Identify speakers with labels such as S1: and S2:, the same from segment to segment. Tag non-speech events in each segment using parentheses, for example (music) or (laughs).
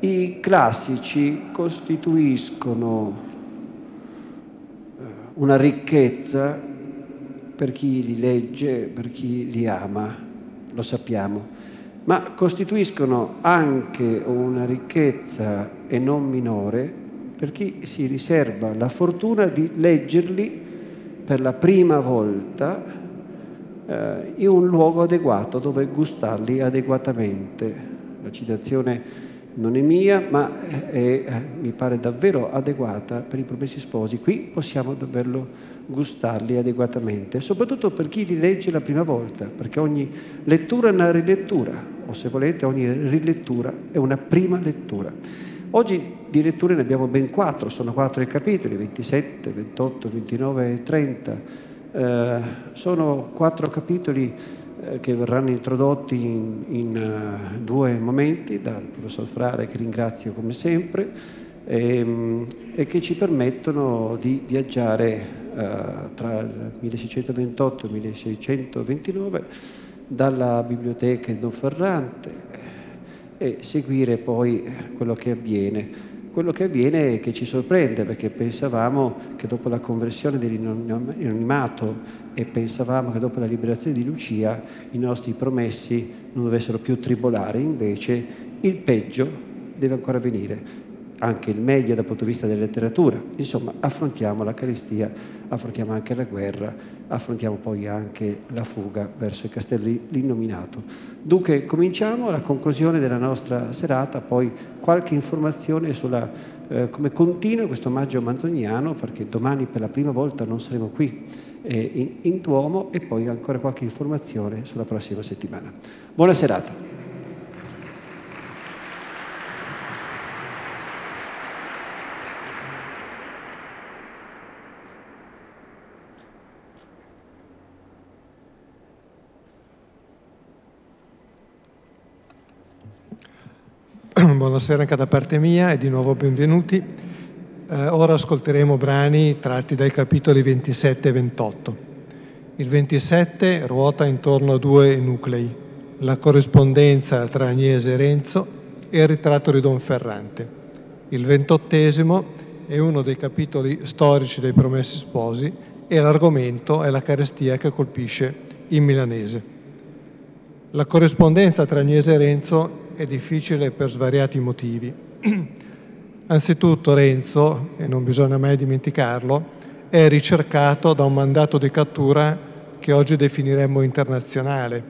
S1: I classici costituiscono eh, una ricchezza per chi li legge, per chi li ama, lo sappiamo, ma costituiscono anche una ricchezza e non minore per chi si riserva la fortuna di leggerli per la prima volta eh, in un luogo adeguato dove gustarli adeguatamente. La citazione non è mia, ma è, è, mi pare davvero adeguata per i promessi sposi. Qui possiamo davvero gustarli adeguatamente, soprattutto per chi li legge la prima volta, perché ogni lettura è una rilettura, o se volete ogni rilettura è una prima lettura. Oggi di letture ne abbiamo ben quattro, sono quattro i capitoli, 27, 28, 29 e 30 eh, sono quattro capitoli che verranno introdotti in, in uh, due momenti dal professor Frare, che ringrazio come sempre, e, ehm, e che ci permettono di viaggiare uh, tra il 1628 e il 1629 dalla biblioteca di Don Ferrante e seguire poi quello che avviene quello che avviene è che ci sorprende perché pensavamo che dopo la conversione dell'anonimato e pensavamo che dopo la liberazione di Lucia i nostri promessi non dovessero più tribolare, invece il peggio deve ancora venire anche il meglio dal punto di vista della letteratura. Insomma, affrontiamo la carestia, affrontiamo anche la guerra, affrontiamo poi anche la fuga verso i castelli l'innominato. Dunque, cominciamo la conclusione della nostra serata, poi qualche informazione sulla eh, come continua questo maggio manzoniano, perché domani per la prima volta non saremo qui eh, in, in Duomo e poi ancora qualche informazione sulla prossima settimana. Buona serata.
S2: Buonasera anche da parte mia e di nuovo benvenuti. Eh, ora ascolteremo brani tratti dai capitoli 27 e 28. Il 27 ruota intorno a due nuclei, la corrispondenza tra Agnese e Renzo e il ritratto di Don Ferrante. Il ventottesimo è uno dei capitoli storici dei Promessi Sposi e l'argomento è la carestia che colpisce il milanese. La corrispondenza tra Agnese e Renzo è difficile per svariati motivi. (clears throat) Anzitutto Renzo, e non bisogna mai dimenticarlo, è ricercato da un mandato di cattura che oggi definiremmo internazionale,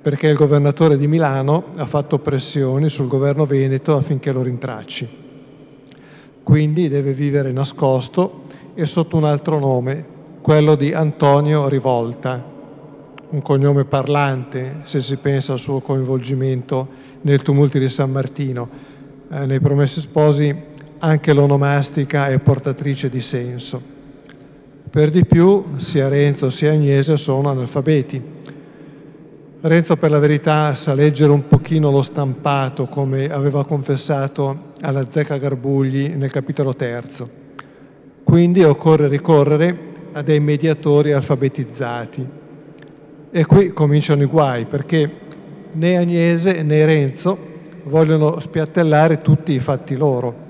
S2: perché il governatore di Milano ha fatto pressioni sul governo veneto affinché lo rintracci. Quindi deve vivere nascosto e sotto un altro nome, quello di Antonio Rivolta, un cognome parlante se si pensa al suo coinvolgimento nel tumulto di San Martino. Eh, nei Promessi Sposi anche l'onomastica è portatrice di senso. Per di più sia Renzo sia Agnese sono analfabeti. Renzo per la verità sa leggere un pochino lo stampato come aveva confessato alla zecca Garbugli nel capitolo terzo. Quindi occorre ricorrere a dei mediatori alfabetizzati. E qui cominciano i guai perché né Agnese né Renzo vogliono spiattellare tutti i fatti loro.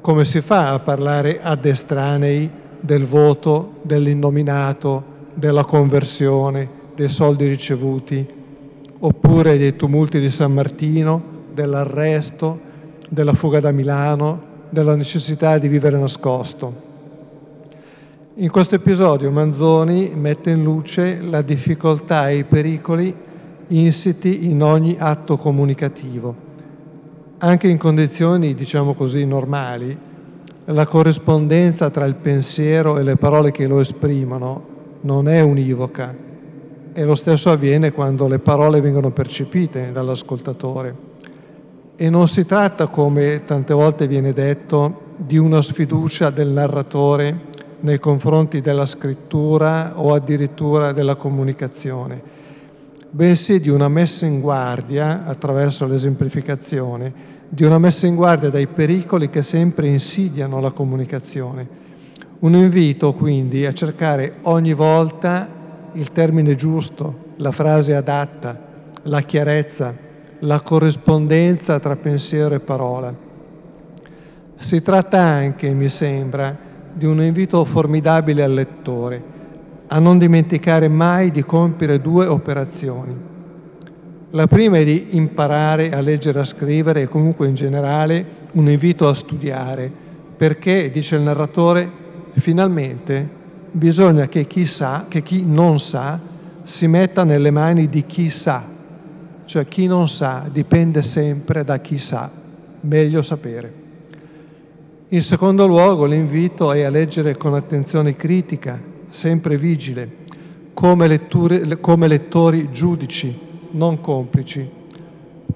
S2: Come si fa a parlare ad estranei del voto, dell'innominato, della conversione, dei soldi ricevuti, oppure dei tumulti di San Martino, dell'arresto, della fuga da Milano, della necessità di vivere nascosto. In questo episodio Manzoni mette in luce la difficoltà e i pericoli insiti in ogni atto comunicativo. Anche in condizioni, diciamo così, normali, la corrispondenza tra il pensiero e le parole che lo esprimono non è univoca e lo stesso avviene quando le parole vengono percepite dall'ascoltatore. E non si tratta, come tante volte viene detto, di una sfiducia del narratore nei confronti della scrittura o addirittura della comunicazione, bensì di una messa in guardia, attraverso l'esemplificazione, di una messa in guardia dai pericoli che sempre insidiano la comunicazione. Un invito quindi a cercare ogni volta il termine giusto, la frase adatta, la chiarezza, la corrispondenza tra pensiero e parola. Si tratta anche, mi sembra, di un invito formidabile al lettore a non dimenticare mai di compiere due operazioni. La prima è di imparare a leggere e a scrivere e comunque in generale un invito a studiare, perché, dice il narratore, finalmente bisogna che chi sa, che chi non sa, si metta nelle mani di chi sa. Cioè chi non sa dipende sempre da chi sa, meglio sapere. In secondo luogo l'invito è a leggere con attenzione critica, sempre vigile, come, letture, come lettori giudici, non complici,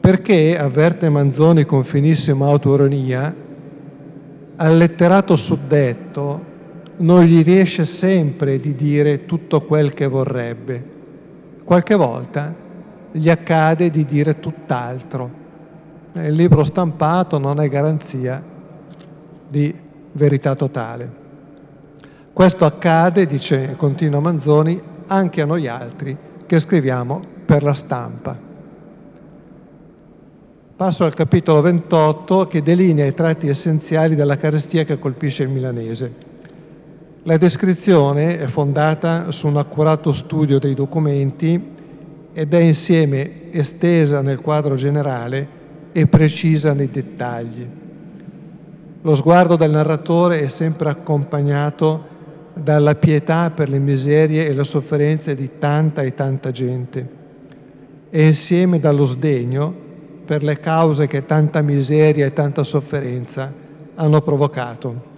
S2: perché, avverte Manzoni con finissima autoironia, al letterato suddetto non gli riesce sempre di dire tutto quel che vorrebbe. Qualche volta gli accade di dire tutt'altro. Il libro stampato non è garanzia di verità totale. Questo accade, dice, continua Manzoni, anche a noi altri che scriviamo per la stampa. Passo al capitolo 28 che delinea i tratti essenziali della carestia che colpisce il milanese. La descrizione è fondata su un accurato studio dei documenti ed è insieme estesa nel quadro generale e precisa nei dettagli. Lo sguardo del narratore è sempre accompagnato dalla pietà per le miserie e le sofferenze di tanta e tanta gente e insieme dallo sdegno per le cause che tanta miseria e tanta sofferenza hanno provocato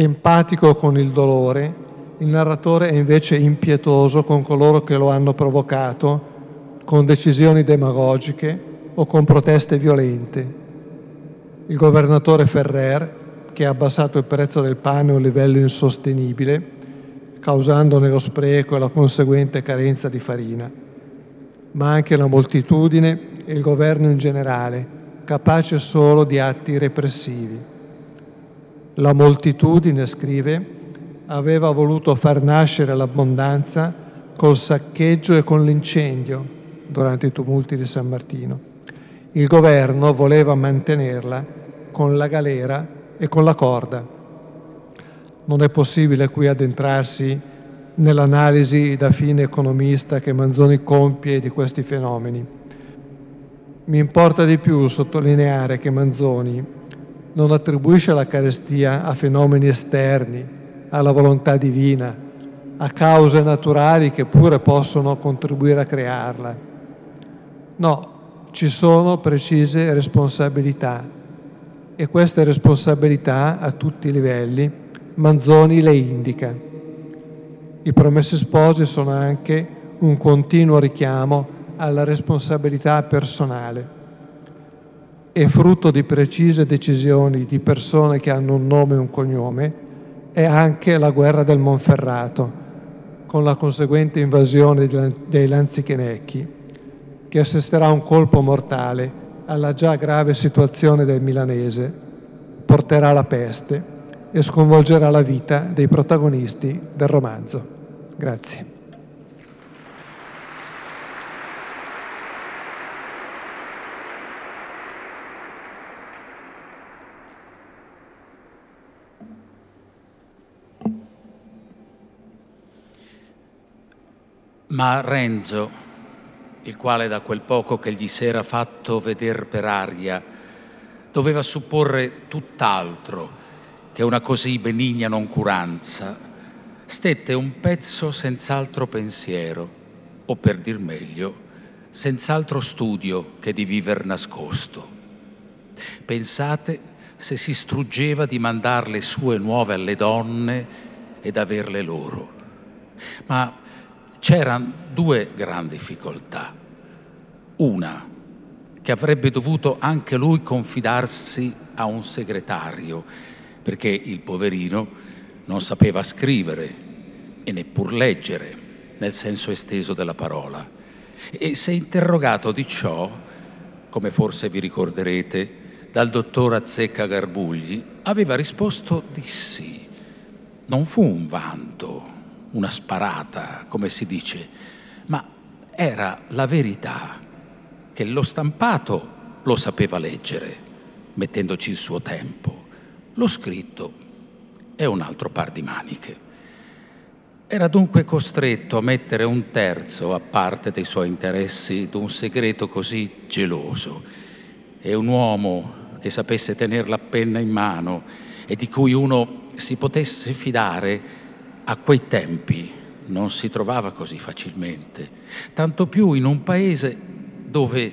S2: empatico con il dolore, il narratore è invece impietoso con coloro che lo hanno provocato, con decisioni demagogiche o con proteste violente. Il governatore Ferrer, che ha abbassato il prezzo del pane a un livello insostenibile, causandone lo spreco e la conseguente carenza di farina, ma anche la moltitudine e il governo in generale, capace solo di atti repressivi. La moltitudine, scrive, aveva voluto far nascere l'abbondanza col saccheggio e con l'incendio durante i tumulti di San Martino. Il governo voleva mantenerla con la galera e con la corda. Non è possibile qui addentrarsi nell'analisi da fine economista che Manzoni compie di questi fenomeni. Mi importa di più sottolineare che Manzoni non attribuisce la carestia a fenomeni esterni, alla volontà divina, a cause naturali che pure possono contribuire a crearla. No, ci sono precise responsabilità e queste responsabilità a tutti i livelli Manzoni le indica. I promessi sposi sono anche un continuo richiamo alla responsabilità personale è frutto di precise decisioni di persone che hanno un nome e un cognome, è anche la guerra del Monferrato, con la conseguente invasione dei Lanzichenecchi, che assisterà un colpo mortale alla già grave situazione del milanese, porterà la peste e sconvolgerà la vita dei protagonisti del romanzo. Grazie.
S3: Ma Renzo, il quale da quel poco che gli s'era fatto veder per aria, doveva supporre tutt'altro che una così benigna noncuranza, stette un pezzo senz'altro pensiero, o per dir meglio, senz'altro studio che di viver nascosto. Pensate se si struggeva di mandar le sue nuove alle donne ed averle loro. Ma c'erano due grandi difficoltà. Una, che avrebbe dovuto anche lui confidarsi a un segretario, perché il poverino non sapeva scrivere e neppur leggere nel senso esteso della parola. E se interrogato di ciò, come forse vi ricorderete, dal dottor Azzecca Garbugli, aveva risposto di sì. Non fu un vanto, una sparata, come si dice, ma era la verità che lo stampato lo sapeva leggere, mettendoci il suo tempo. Lo scritto è un altro par di maniche. Era dunque costretto a mettere un terzo a parte dei suoi interessi d'un segreto così geloso. E un uomo che sapesse tenere la penna in mano e di cui uno si potesse fidare a quei tempi non si trovava così facilmente, tanto più in un paese dove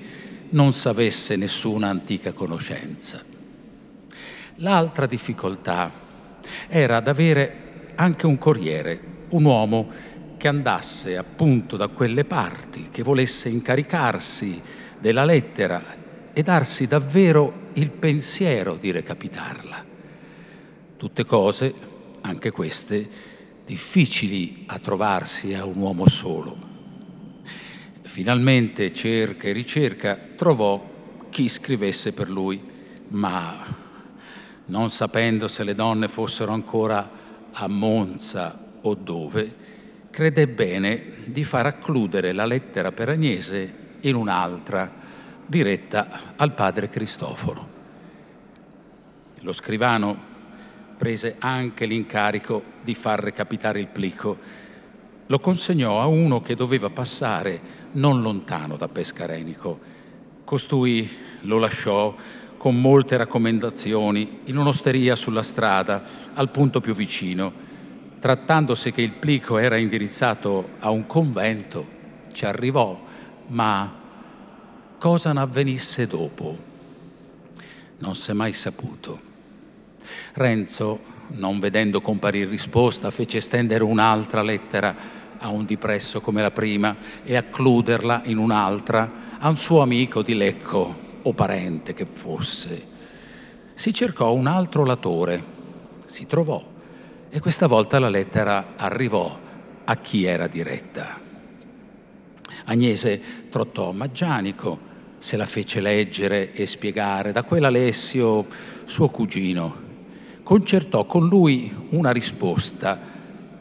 S3: non s'avesse nessuna antica conoscenza. L'altra difficoltà era ad avere anche un corriere, un uomo che andasse appunto da quelle parti, che volesse incaricarsi della lettera e darsi davvero il pensiero di recapitarla. Tutte cose, anche queste, difficili a trovarsi a un uomo solo. Finalmente cerca e ricerca, trovò chi scrivesse per lui, ma non sapendo se le donne fossero ancora a Monza o dove, crede bene di far accludere la lettera per Agnese in un'altra, diretta al padre Cristoforo. Lo scrivano prese anche l'incarico di far recapitare il plico. Lo consegnò a uno che doveva passare non lontano da Pescarenico. Costui lo lasciò con molte raccomandazioni in un'osteria sulla strada, al punto più vicino. Trattandosi che il plico era indirizzato a un convento, ci arrivò, ma cosa n'avvenisse dopo non si è mai saputo. Renzo, non vedendo comparire risposta, fece stendere un'altra lettera a un dipresso come la prima e accluderla in un'altra a un suo amico di Lecco o parente che fosse. Si cercò un altro latore, si trovò e questa volta la lettera arrivò a chi era diretta. Agnese trottò Maggianico, se la fece leggere e spiegare da quell'Alessio, suo cugino. Concertò con lui una risposta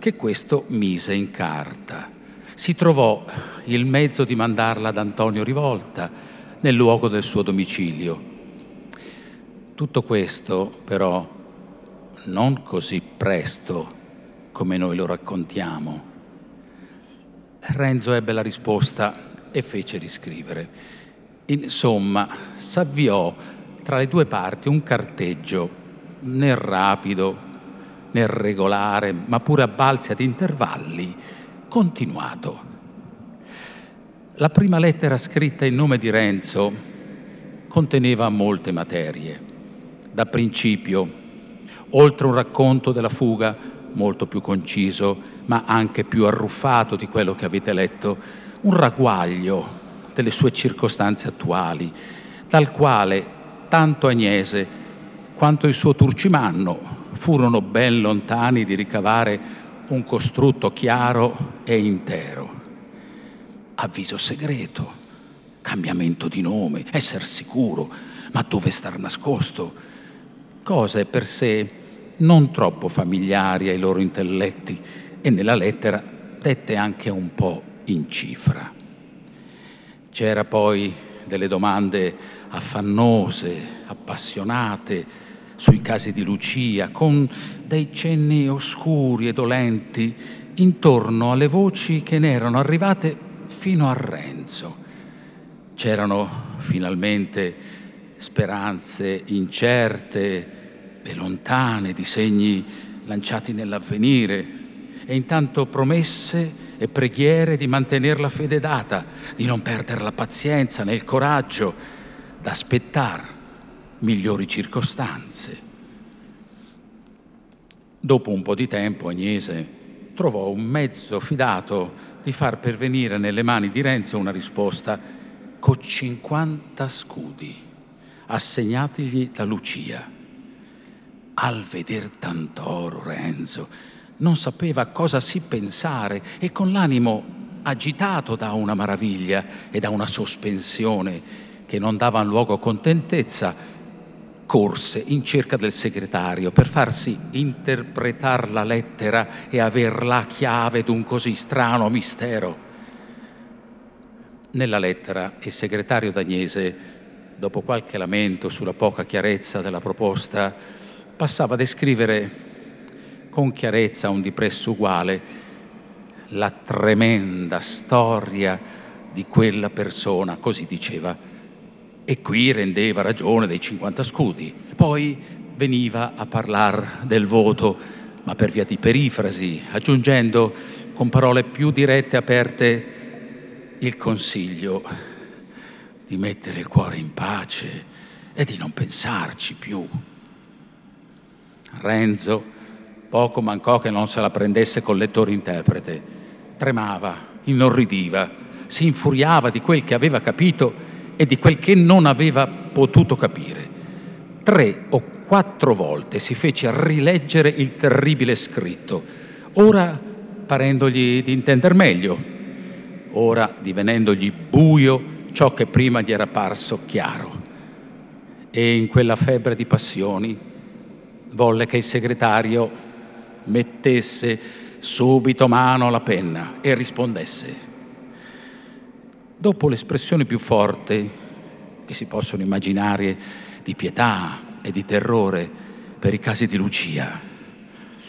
S3: che questo mise in carta. Si trovò il mezzo di mandarla ad Antonio Rivolta nel luogo del suo domicilio. Tutto questo però non così presto come noi lo raccontiamo. Renzo ebbe la risposta e fece riscrivere. Insomma, s'avviò tra le due parti un carteggio né rapido nel regolare, ma pure a balzi ad intervalli, continuato. La prima lettera scritta in nome di Renzo conteneva molte materie. Da principio, oltre un racconto della fuga molto più conciso, ma anche più arruffato di quello che avete letto, un ragguaglio delle sue circostanze attuali, dal quale tanto Agnese quanto il suo Turcimanno furono ben lontani di ricavare un costrutto chiaro e intero. Avviso segreto, cambiamento di nome, essere sicuro, ma dove star nascosto? Cose per sé non troppo familiari ai loro intelletti e nella lettera dette anche un po' in cifra. C'era poi delle domande affannose, appassionate, sui casi di Lucia, con dei cenni oscuri e dolenti intorno alle voci che ne erano arrivate fino a Renzo. C'erano finalmente speranze incerte e lontane, disegni lanciati nell'avvenire e intanto promesse e preghiere di mantenere la fede data, di non perdere la pazienza né il coraggio, d'aspettare migliori circostanze. Dopo un po' di tempo Agnese trovò un mezzo fidato di far pervenire nelle mani di Renzo una risposta con 50 scudi assegnatigli da Lucia. Al veder tanto oro Renzo non sapeva cosa si pensare e con l'animo agitato da una maraviglia e da una sospensione che non davano luogo a contentezza, corse in cerca del segretario per farsi interpretare la lettera e aver la chiave d'un così strano mistero. Nella lettera il segretario d'Agnese, dopo qualche lamento sulla poca chiarezza della proposta, passava a descrivere con chiarezza un di presso uguale la tremenda storia di quella persona, così diceva e qui rendeva ragione dei 50 scudi. Poi veniva a parlare del voto, ma per via di perifrasi, aggiungendo con parole più dirette e aperte il consiglio di mettere il cuore in pace e di non pensarci più. Renzo poco mancò che non se la prendesse col lettore interprete. Tremava, inorridiva, si infuriava di quel che aveva capito e di quel che non aveva potuto capire. Tre o quattro volte si fece rileggere il terribile scritto, ora parendogli di intender meglio, ora divenendogli buio ciò che prima gli era parso chiaro. E in quella febbre di passioni volle che il segretario mettesse subito mano alla penna e rispondesse Dopo l'espressione più forte che si possono immaginare di pietà e di terrore per i casi di Lucia,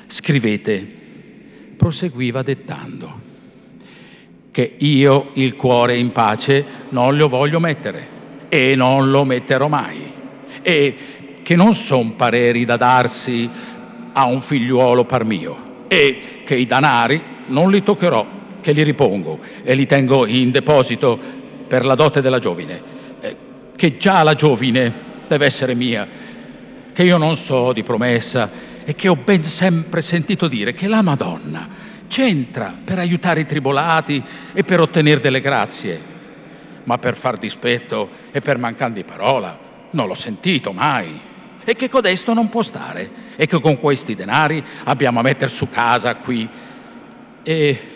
S3: scrivete, proseguiva dettando, che io il cuore in pace non lo voglio mettere e non lo metterò mai e che non son pareri da darsi a un figliuolo par mio e che i danari non li toccherò che li ripongo e li tengo in deposito per la dote della giovine, eh, che già la giovine deve essere mia, che io non so di promessa e che ho ben sempre sentito dire che la Madonna c'entra per aiutare i tribolati e per ottenere delle grazie, ma per far dispetto e per mancare di parola non l'ho sentito mai. E che codesto non può stare e che con questi denari abbiamo a mettere su casa qui e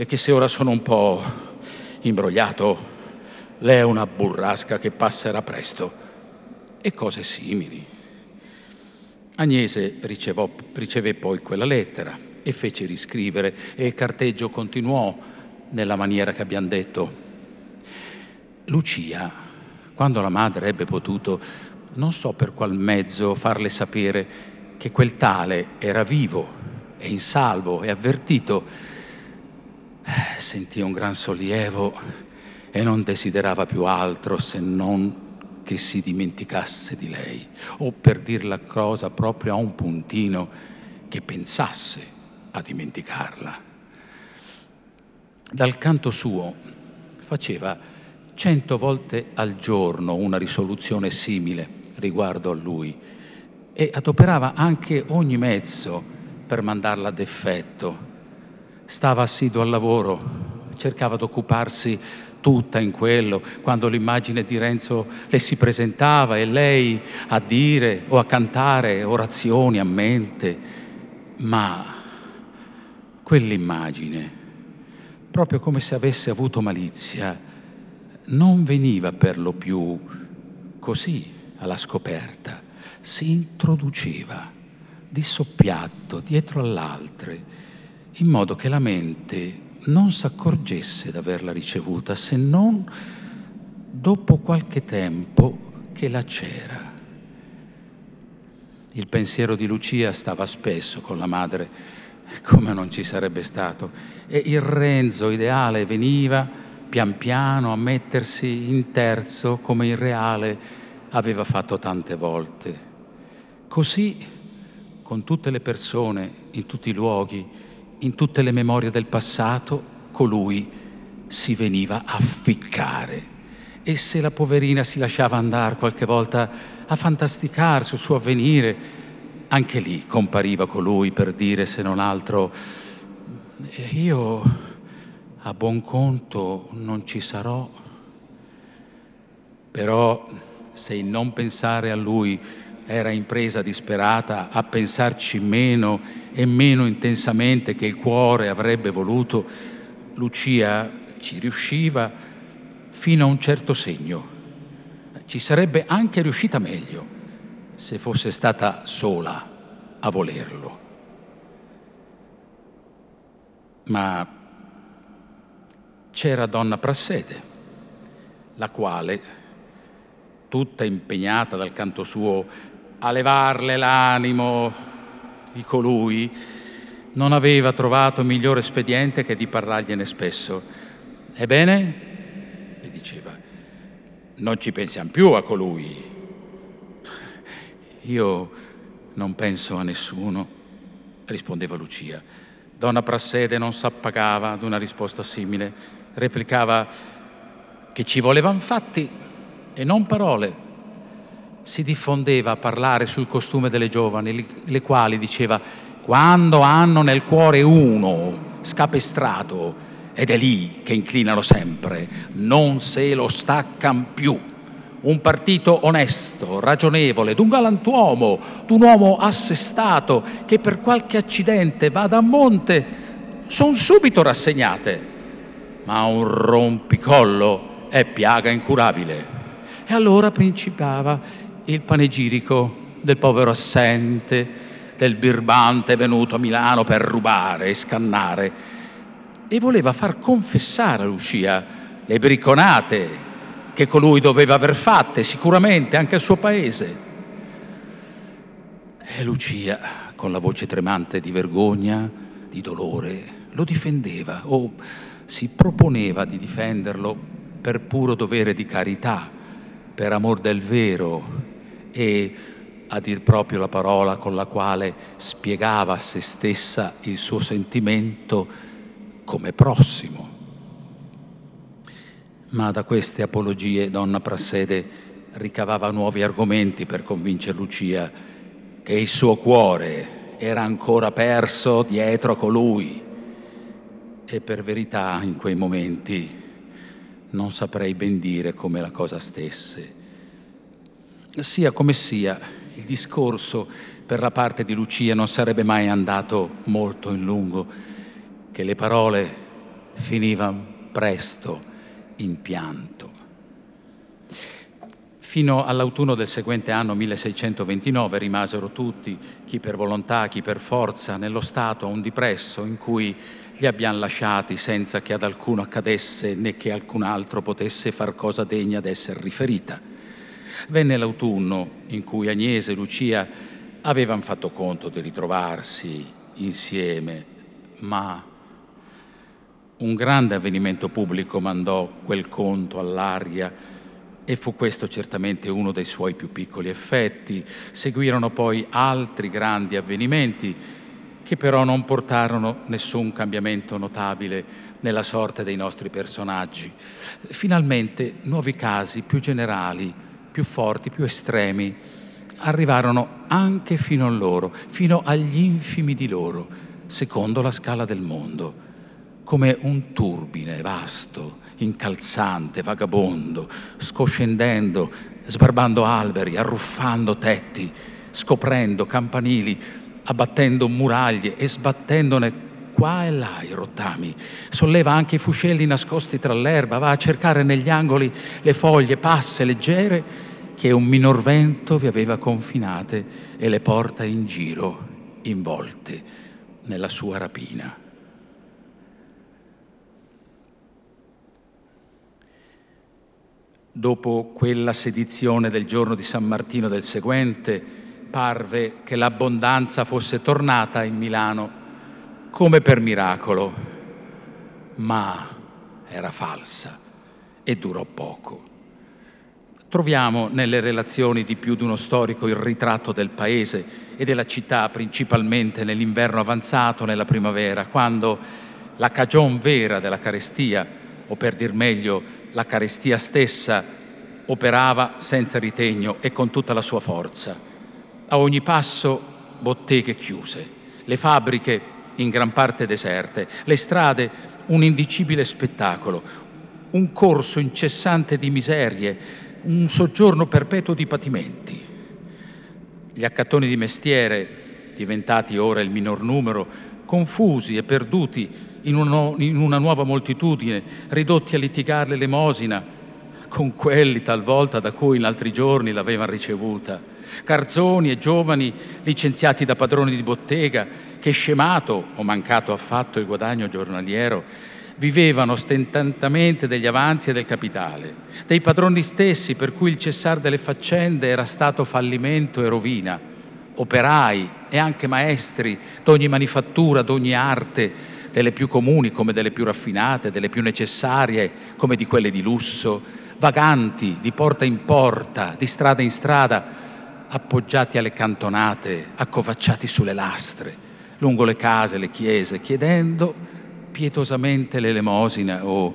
S3: e che se ora sono un po' imbrogliato, lei è una burrasca che passerà presto e cose simili. Agnese ricevò, riceve poi quella lettera e fece riscrivere e il carteggio continuò nella maniera che abbiamo detto. Lucia, quando la madre ebbe potuto, non so per qual mezzo farle sapere che quel tale era vivo e in salvo e avvertito, sentì un gran sollievo e non desiderava più altro se non che si dimenticasse di lei, o per dir la cosa proprio a un puntino, che pensasse a dimenticarla. Dal canto suo faceva cento volte al giorno una risoluzione simile riguardo a lui e adoperava anche ogni mezzo per mandarla ad effetto stava assiduo al lavoro, cercava di occuparsi tutta in quello, quando l'immagine di Renzo le si presentava e lei a dire o a cantare orazioni a mente, ma quell'immagine, proprio come se avesse avuto malizia, non veniva per lo più così alla scoperta, si introduceva di soppiatto dietro all'altre in modo che la mente non s'accorgesse d'averla ricevuta se non dopo qualche tempo che la c'era. Il pensiero di Lucia stava spesso con la madre, come non ci sarebbe stato, e il Renzo ideale veniva pian piano a mettersi in terzo come il reale aveva fatto tante volte. Così, con tutte le persone, in tutti i luoghi, in tutte le memorie del passato colui si veniva a ficcare. E se la poverina si lasciava andare qualche volta a fantasticare sul suo avvenire, anche lì compariva colui per dire, se non altro, io a buon conto non ci sarò Però se il non pensare a lui era impresa disperata, a pensarci meno e meno intensamente che il cuore avrebbe voluto, Lucia ci riusciva fino a un certo segno. Ci sarebbe anche riuscita meglio se fosse stata sola a volerlo. Ma c'era donna Prassede, la quale, tutta impegnata dal canto suo a levarle l'animo di colui, non aveva trovato migliore espediente che di parlargliene spesso. Ebbene, le diceva, non ci pensiamo più a colui. Io non penso a nessuno, rispondeva Lucia. Donna Prassede non s'appagava ad una risposta simile, replicava che ci volevano fatti e non parole. Si diffondeva a parlare sul costume delle giovani, le quali diceva quando hanno nel cuore uno scapestrato ed è lì che inclinano sempre, non se lo staccan più un partito onesto, ragionevole, d'un galantuomo, d'un uomo assestato che per qualche accidente vada a monte, sono subito rassegnate. Ma un rompicollo è piaga incurabile. E allora principava il panegirico del povero assente, del birbante venuto a Milano per rubare e scannare, e voleva far confessare a Lucia le bricconate che colui doveva aver fatte, sicuramente anche al suo paese. E Lucia, con la voce tremante di vergogna, di dolore, lo difendeva o si proponeva di difenderlo per puro dovere di carità, per amor del vero e a dir proprio la parola con la quale spiegava a se stessa il suo sentimento come prossimo ma da queste apologie donna Prassede ricavava nuovi argomenti per convincere Lucia che il suo cuore era ancora perso dietro a colui. E per verità in quei momenti non saprei ben dire come la cosa stesse. Sia come sia, il discorso per la parte di Lucia non sarebbe mai andato molto in lungo, che le parole finivano presto in pianto. Fino all'autunno del seguente anno 1629 rimasero tutti, chi per volontà, chi per forza, nello stato a un dipresso in cui li abbiamo lasciati senza che ad alcuno accadesse né che alcun altro potesse far cosa degna d'essere riferita. Venne l'autunno in cui Agnese e Lucia avevano fatto conto di ritrovarsi insieme, ma un grande avvenimento pubblico mandò quel conto all'aria e fu questo certamente uno dei suoi più piccoli effetti. Seguirono poi altri grandi avvenimenti che però non portarono nessun cambiamento notabile nella sorte dei nostri personaggi. Finalmente nuovi casi più generali, più forti, più estremi arrivarono anche fino a loro, fino agli infimi di loro, secondo la scala del mondo come un turbine vasto, incalzante, vagabondo, scoscendendo, sbarbando alberi, arruffando tetti, scoprendo campanili, abbattendo muraglie e sbattendone qua e là i rottami. Solleva anche i fuscelli nascosti tra l'erba, va a cercare negli angoli le foglie passe leggere che un minor vento vi aveva confinate e le porta in giro, involte nella sua rapina. Dopo quella sedizione del giorno di San Martino del seguente, parve che l'abbondanza fosse tornata in Milano come per miracolo, ma era falsa e durò poco. Troviamo nelle relazioni di più di uno storico il ritratto del paese e della città, principalmente nell'inverno avanzato, nella primavera, quando la cagion vera della carestia, o per dir meglio la carestia stessa operava senza ritegno e con tutta la sua forza. A ogni passo botteghe chiuse, le fabbriche in gran parte deserte, le strade un indicibile spettacolo, un corso incessante di miserie, un soggiorno perpetuo di patimenti. Gli accattoni di mestiere, diventati ora il minor numero, confusi e perduti in, uno, in una nuova moltitudine, ridotti a litigare l'elemosina con quelli talvolta da cui in altri giorni l'avevano ricevuta, carzoni e giovani licenziati da padroni di bottega che scemato o mancato affatto il guadagno giornaliero vivevano stentatamente degli avanzi e del capitale, dei padroni stessi per cui il cessare delle faccende era stato fallimento e rovina, operai e anche maestri d'ogni manifattura, d'ogni arte, delle più comuni come delle più raffinate, delle più necessarie come di quelle di lusso, vaganti di porta in porta, di strada in strada, appoggiati alle cantonate, accovacciati sulle lastre, lungo le case, le chiese, chiedendo pietosamente l'elemosina o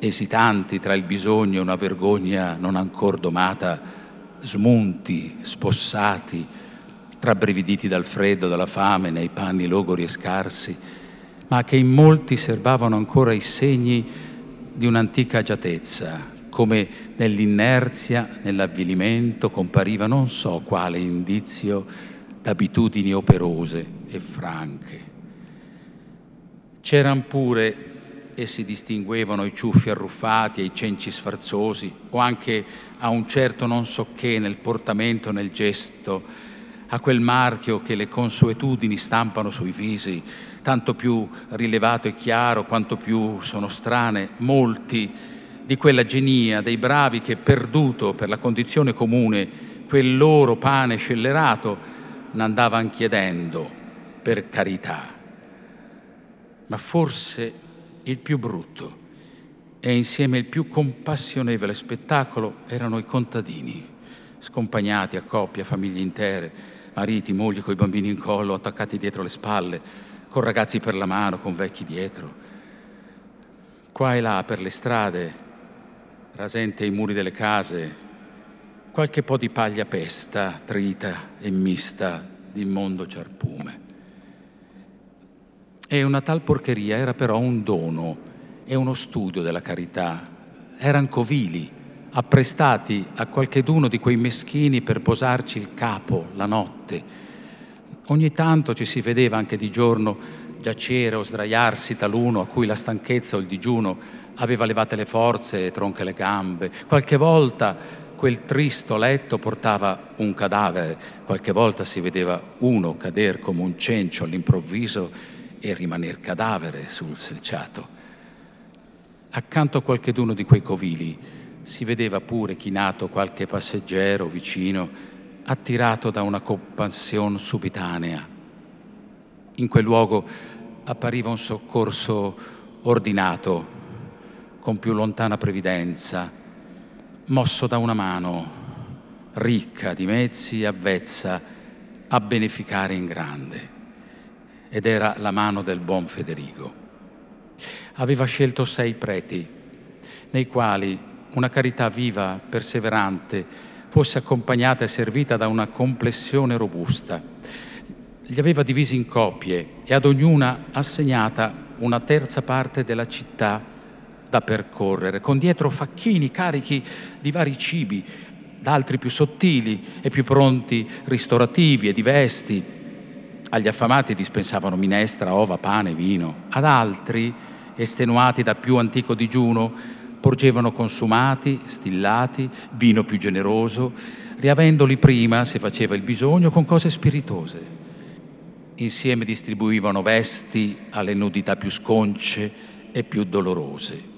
S3: esitanti tra il bisogno e una vergogna non ancor domata, smunti, spossati, rabbrividiti dal freddo, dalla fame, nei panni logori e scarsi, ma che in molti serbavano ancora i segni di un'antica agiatezza, come nell'inerzia, nell'avvilimento compariva non so quale indizio d'abitudini operose e franche. C'erano pure, e si distinguevano i ciuffi arruffati e i cenci sfarzosi, o anche a un certo non so che nel portamento, nel gesto, a quel marchio che le consuetudini stampano sui visi, tanto più rilevato e chiaro quanto più sono strane, molti di quella genia dei bravi che, perduto per la condizione comune quel loro pane scellerato, n'andavano chiedendo per carità ma forse il più brutto e insieme il più compassionevole spettacolo erano i contadini, scompagnati a coppie, a famiglie intere, mariti, mogli con i bambini in collo, attaccati dietro le spalle, con ragazzi per la mano, con vecchi dietro. Qua e là per le strade, rasente ai muri delle case, qualche po' di paglia pesta, trita e mista di mondo ciarpume. E una tal porcheria era però un dono e uno studio della carità. Erano covili, apprestati a qualcheduno di quei meschini per posarci il capo la notte. Ogni tanto ci si vedeva anche di giorno giacere o sdraiarsi taluno a cui la stanchezza o il digiuno aveva levate le forze e tronche le gambe. Qualche volta quel tristo letto portava un cadavere, qualche volta si vedeva uno cader come un cencio all'improvviso e rimaner cadavere sul selciato. Accanto a qualcheduno di quei covili si vedeva pure chinato qualche passeggero vicino, attirato da una compassione subitanea. In quel luogo appariva un soccorso ordinato, con più lontana previdenza, mosso da una mano ricca di mezzi e avvezza a beneficare in grande ed era la mano del buon Federico. Aveva scelto sei preti, nei quali una carità viva, perseverante, fosse accompagnata e servita da una complessione robusta. Li aveva divisi in coppie e ad ognuna assegnata una terza parte della città da percorrere, con dietro facchini carichi di vari cibi, d'altri più sottili e più pronti ristorativi e di vesti, agli affamati dispensavano minestra, ova, pane, vino. Ad altri, estenuati da più antico digiuno, porgevano consumati, stillati, vino più generoso, riavendoli prima, se faceva il bisogno, con cose spiritose. Insieme distribuivano vesti alle nudità più sconce e più dolorose.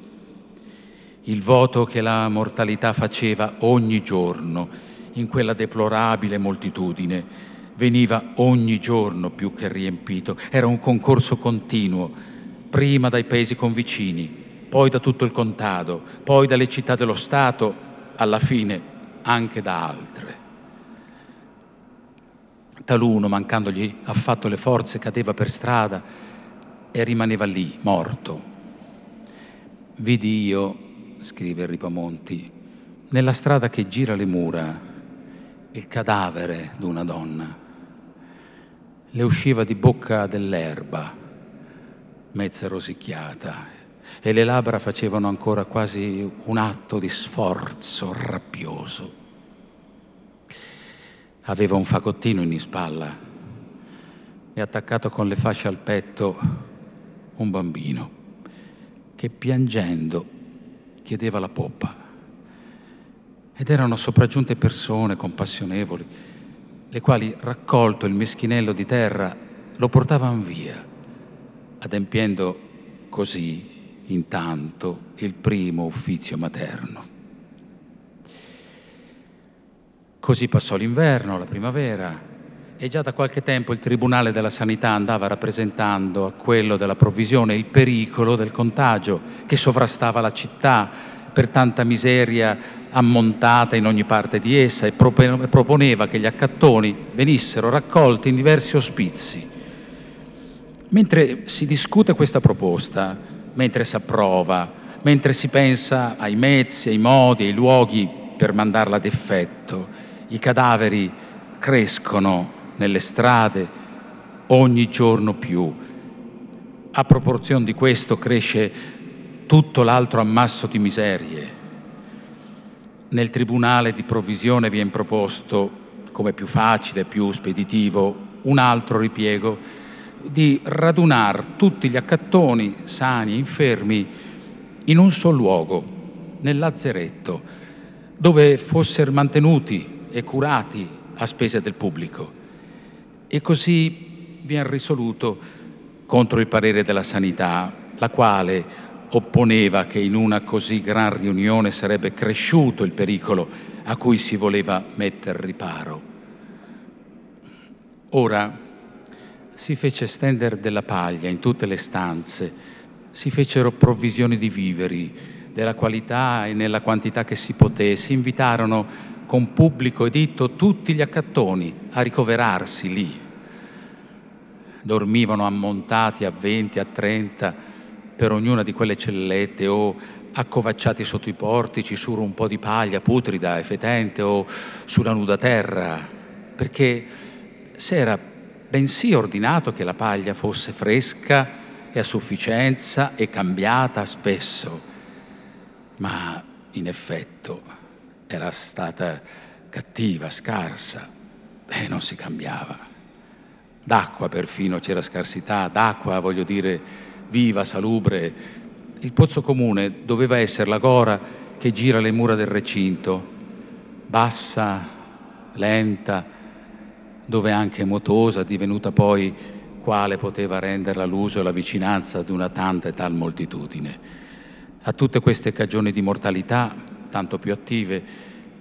S3: Il voto che la mortalità faceva ogni giorno in quella deplorabile moltitudine veniva ogni giorno più che riempito. Era un concorso continuo, prima dai paesi convicini, poi da tutto il contado, poi dalle città dello Stato, alla fine anche da altre. Taluno, mancandogli affatto le forze, cadeva per strada e rimaneva lì, morto. Vidi io, scrive Ripamonti, nella strada che gira le mura, il cadavere d'una donna le usciva di bocca dell'erba, mezza rosicchiata, e le labbra facevano ancora quasi un atto di sforzo rabbioso. Aveva un fagottino in spalla e attaccato con le fasce al petto un bambino che piangendo chiedeva la poppa. Ed erano sopraggiunte persone compassionevoli, le quali, raccolto il meschinello di terra, lo portavano via, adempiendo così intanto il primo uffizio materno. Così passò l'inverno, la primavera, e già da qualche tempo il Tribunale della Sanità andava rappresentando a quello della provvisione il pericolo del contagio che sovrastava la città per tanta miseria ammontata in ogni parte di essa e proponeva che gli accattoni venissero raccolti in diversi ospizi. Mentre si discute questa proposta, mentre si approva, mentre si pensa ai mezzi, ai modi, ai luoghi per mandarla ad effetto. I cadaveri crescono nelle strade ogni giorno più. A proporzione di questo cresce tutto l'altro ammasso di miserie. Nel tribunale di provvisione viene proposto, come più facile, più speditivo, un altro ripiego di radunare tutti gli accattoni sani e infermi in un solo luogo, nel lazzeretto, dove fossero mantenuti e curati a spese del pubblico. E così viene risoluto contro il parere della sanità, la quale opponeva che in una così gran riunione sarebbe cresciuto il pericolo a cui si voleva mettere riparo. Ora, si fece stendere della paglia in tutte le stanze, si fecero provvisioni di viveri, della qualità e nella quantità che si poté, si invitarono con pubblico editto tutti gli accattoni a ricoverarsi lì. Dormivano ammontati a 20, a 30 per ognuna di quelle cellette o accovacciati sotto i portici su un po' di paglia putrida e fetente o sulla nuda terra, perché s'era bensì ordinato che la paglia fosse fresca e a sufficienza e cambiata spesso, ma in effetto era stata cattiva, scarsa e non si cambiava. D'acqua perfino c'era scarsità, d'acqua voglio dire viva, salubre. Il pozzo comune doveva essere la gora che gira le mura del recinto, bassa, lenta, dove anche Motosa, divenuta poi quale poteva renderla l'uso e la vicinanza di una tanta e tal moltitudine. A tutte queste cagioni di mortalità, tanto più attive,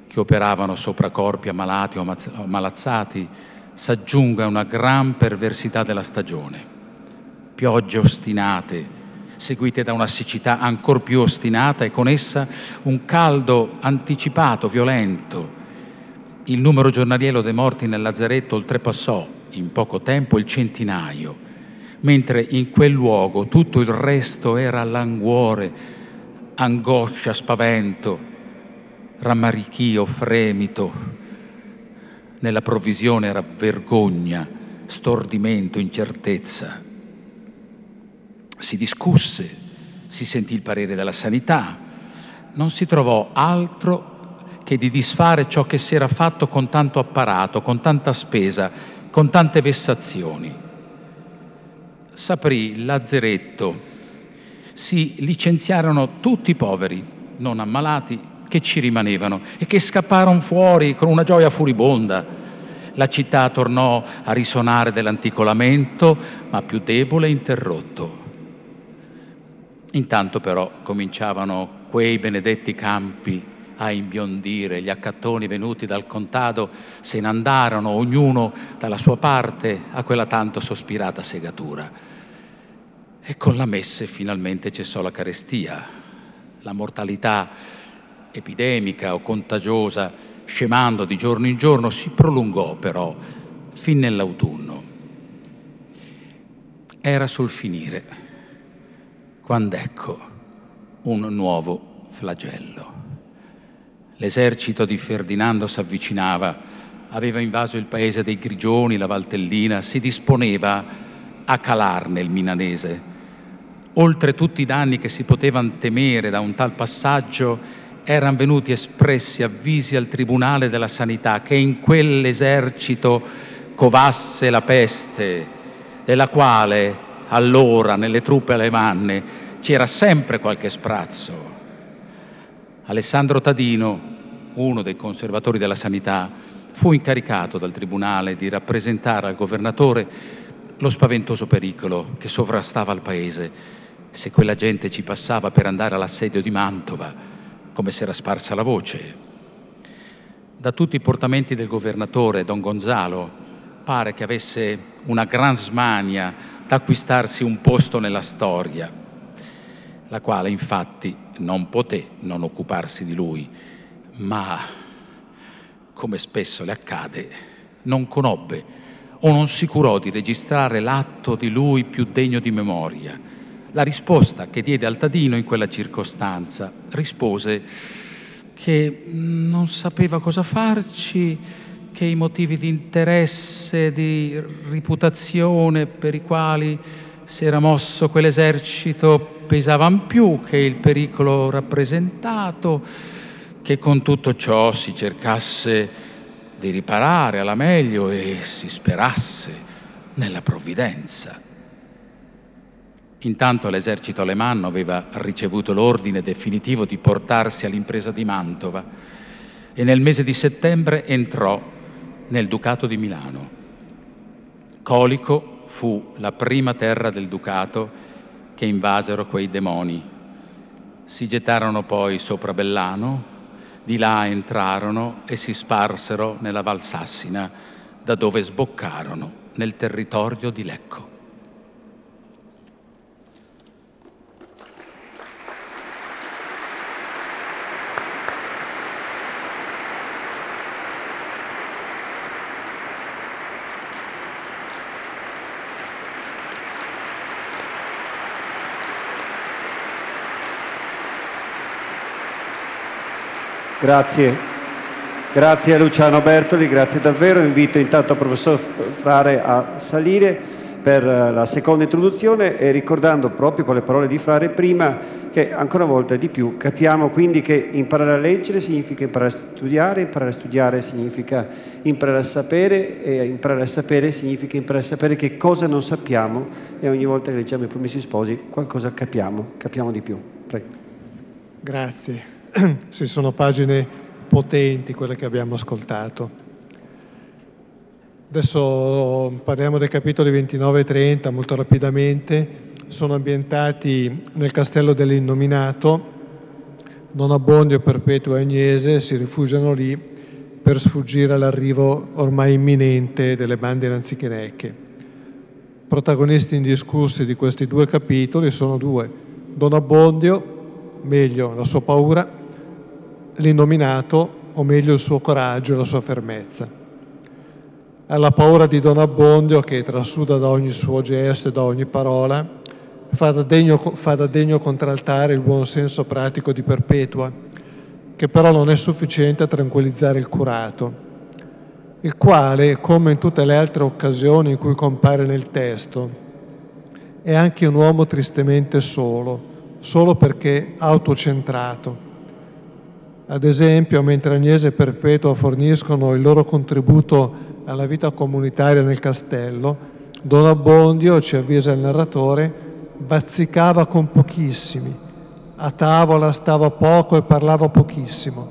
S3: che operavano sopra corpi ammalati o malazzati, s'aggiunga una gran perversità della stagione. Piogge ostinate, seguite da una siccità ancor più ostinata e con essa un caldo anticipato, violento, il numero giornaliero dei morti nel lazzaretto oltrepassò in poco tempo il centinaio, mentre in quel luogo tutto il resto era languore, angoscia, spavento, rammarichio, fremito. Nella provvisione era vergogna, stordimento, incertezza. Si discusse, si sentì il parere della sanità, non si trovò altro che di disfare ciò che si era fatto con tanto apparato, con tanta spesa, con tante vessazioni. S'aprì lazzeretto, si licenziarono tutti i poveri, non ammalati, che ci rimanevano e che scapparono fuori con una gioia furibonda. La città tornò a risonare dell'antico lamento, ma più debole e interrotto. Intanto però cominciavano quei benedetti campi a imbiondire. Gli accattoni venuti dal contado se ne andarono, ognuno dalla sua parte, a quella tanto sospirata segatura. E con la messe finalmente cessò la carestia. La mortalità epidemica o contagiosa, scemando di giorno in giorno, si prolungò però fin nell'autunno. Era sul finire, quando ecco un nuovo flagello. L'esercito di Ferdinando s'avvicinava, aveva invaso il paese dei Grigioni, la Valtellina, si disponeva a calarne il milanese. oltre tutti i danni che si potevano temere da un tal passaggio, erano venuti espressi avvisi al Tribunale della Sanità che in quell'esercito covasse la peste, della quale allora nelle truppe alemanne c'era sempre qualche sprazzo. Alessandro Tadino, uno dei conservatori della sanità, fu incaricato dal Tribunale di rappresentare al governatore lo spaventoso pericolo che sovrastava il paese se quella gente ci passava per andare all'assedio di Mantova, come si era sparsa la voce. Da tutti i portamenti del governatore, Don Gonzalo, pare che avesse una gran smania d'acquistarsi un posto nella storia, la quale infatti non poté non occuparsi di lui, ma come spesso le accade, non conobbe o non si curò di registrare l'atto di lui più degno di memoria. La risposta che diede Altadino in quella circostanza rispose che non sapeva cosa farci, che i motivi di interesse, di reputazione per i quali si era mosso quell'esercito pesavano più che il pericolo rappresentato che con tutto ciò si cercasse di riparare alla meglio e si sperasse nella provvidenza. Intanto l'esercito alemanno aveva ricevuto l'ordine definitivo di portarsi all'impresa di Mantova e nel mese di settembre entrò nel Ducato di Milano. Colico fu la prima terra del Ducato che invasero quei demoni. Si gettarono poi sopra Bellano, di là entrarono e si sparsero nella Valsassina, da dove sboccarono nel territorio di Lecco.
S1: Grazie, grazie a Luciano Bertoli, grazie davvero. Invito intanto il professor Frare a salire per eh, la seconda introduzione e ricordando proprio con le parole di Frare prima che ancora una volta di più capiamo quindi che imparare a leggere significa imparare a studiare, imparare a studiare significa imparare a sapere e imparare a sapere significa imparare a sapere che cosa non sappiamo e ogni volta che leggiamo i Promessi Sposi qualcosa capiamo, capiamo di più. Prego.
S2: Grazie. (clears throat) sì, sono pagine potenti quelle che abbiamo ascoltato. Adesso parliamo dei capitoli 29 e 30 molto rapidamente. Sono ambientati nel castello dell'Innominato. Don Abbondio Perpetuo Agnese si rifugiano lì per sfuggire all'arrivo ormai imminente delle bande ranzichenecche. Protagonisti indiscussi di questi due capitoli sono due. Don Abbondio, meglio la sua paura, l'innominato, o meglio il suo coraggio e la sua fermezza. Alla paura di Don Abbondio, che trasuda da ogni suo gesto e da ogni parola, fa da, degno, fa da degno contraltare il buon senso pratico di Perpetua, che però non è sufficiente a tranquillizzare il curato, il quale, come in tutte le altre occasioni in cui compare nel testo, è anche un uomo tristemente solo, solo perché autocentrato ad esempio, mentre Agnese e Perpetua forniscono il loro contributo alla vita comunitaria nel castello, Don Abbondio, ci avvisa il narratore, bazzicava con pochissimi. A tavola stava poco e parlava pochissimo.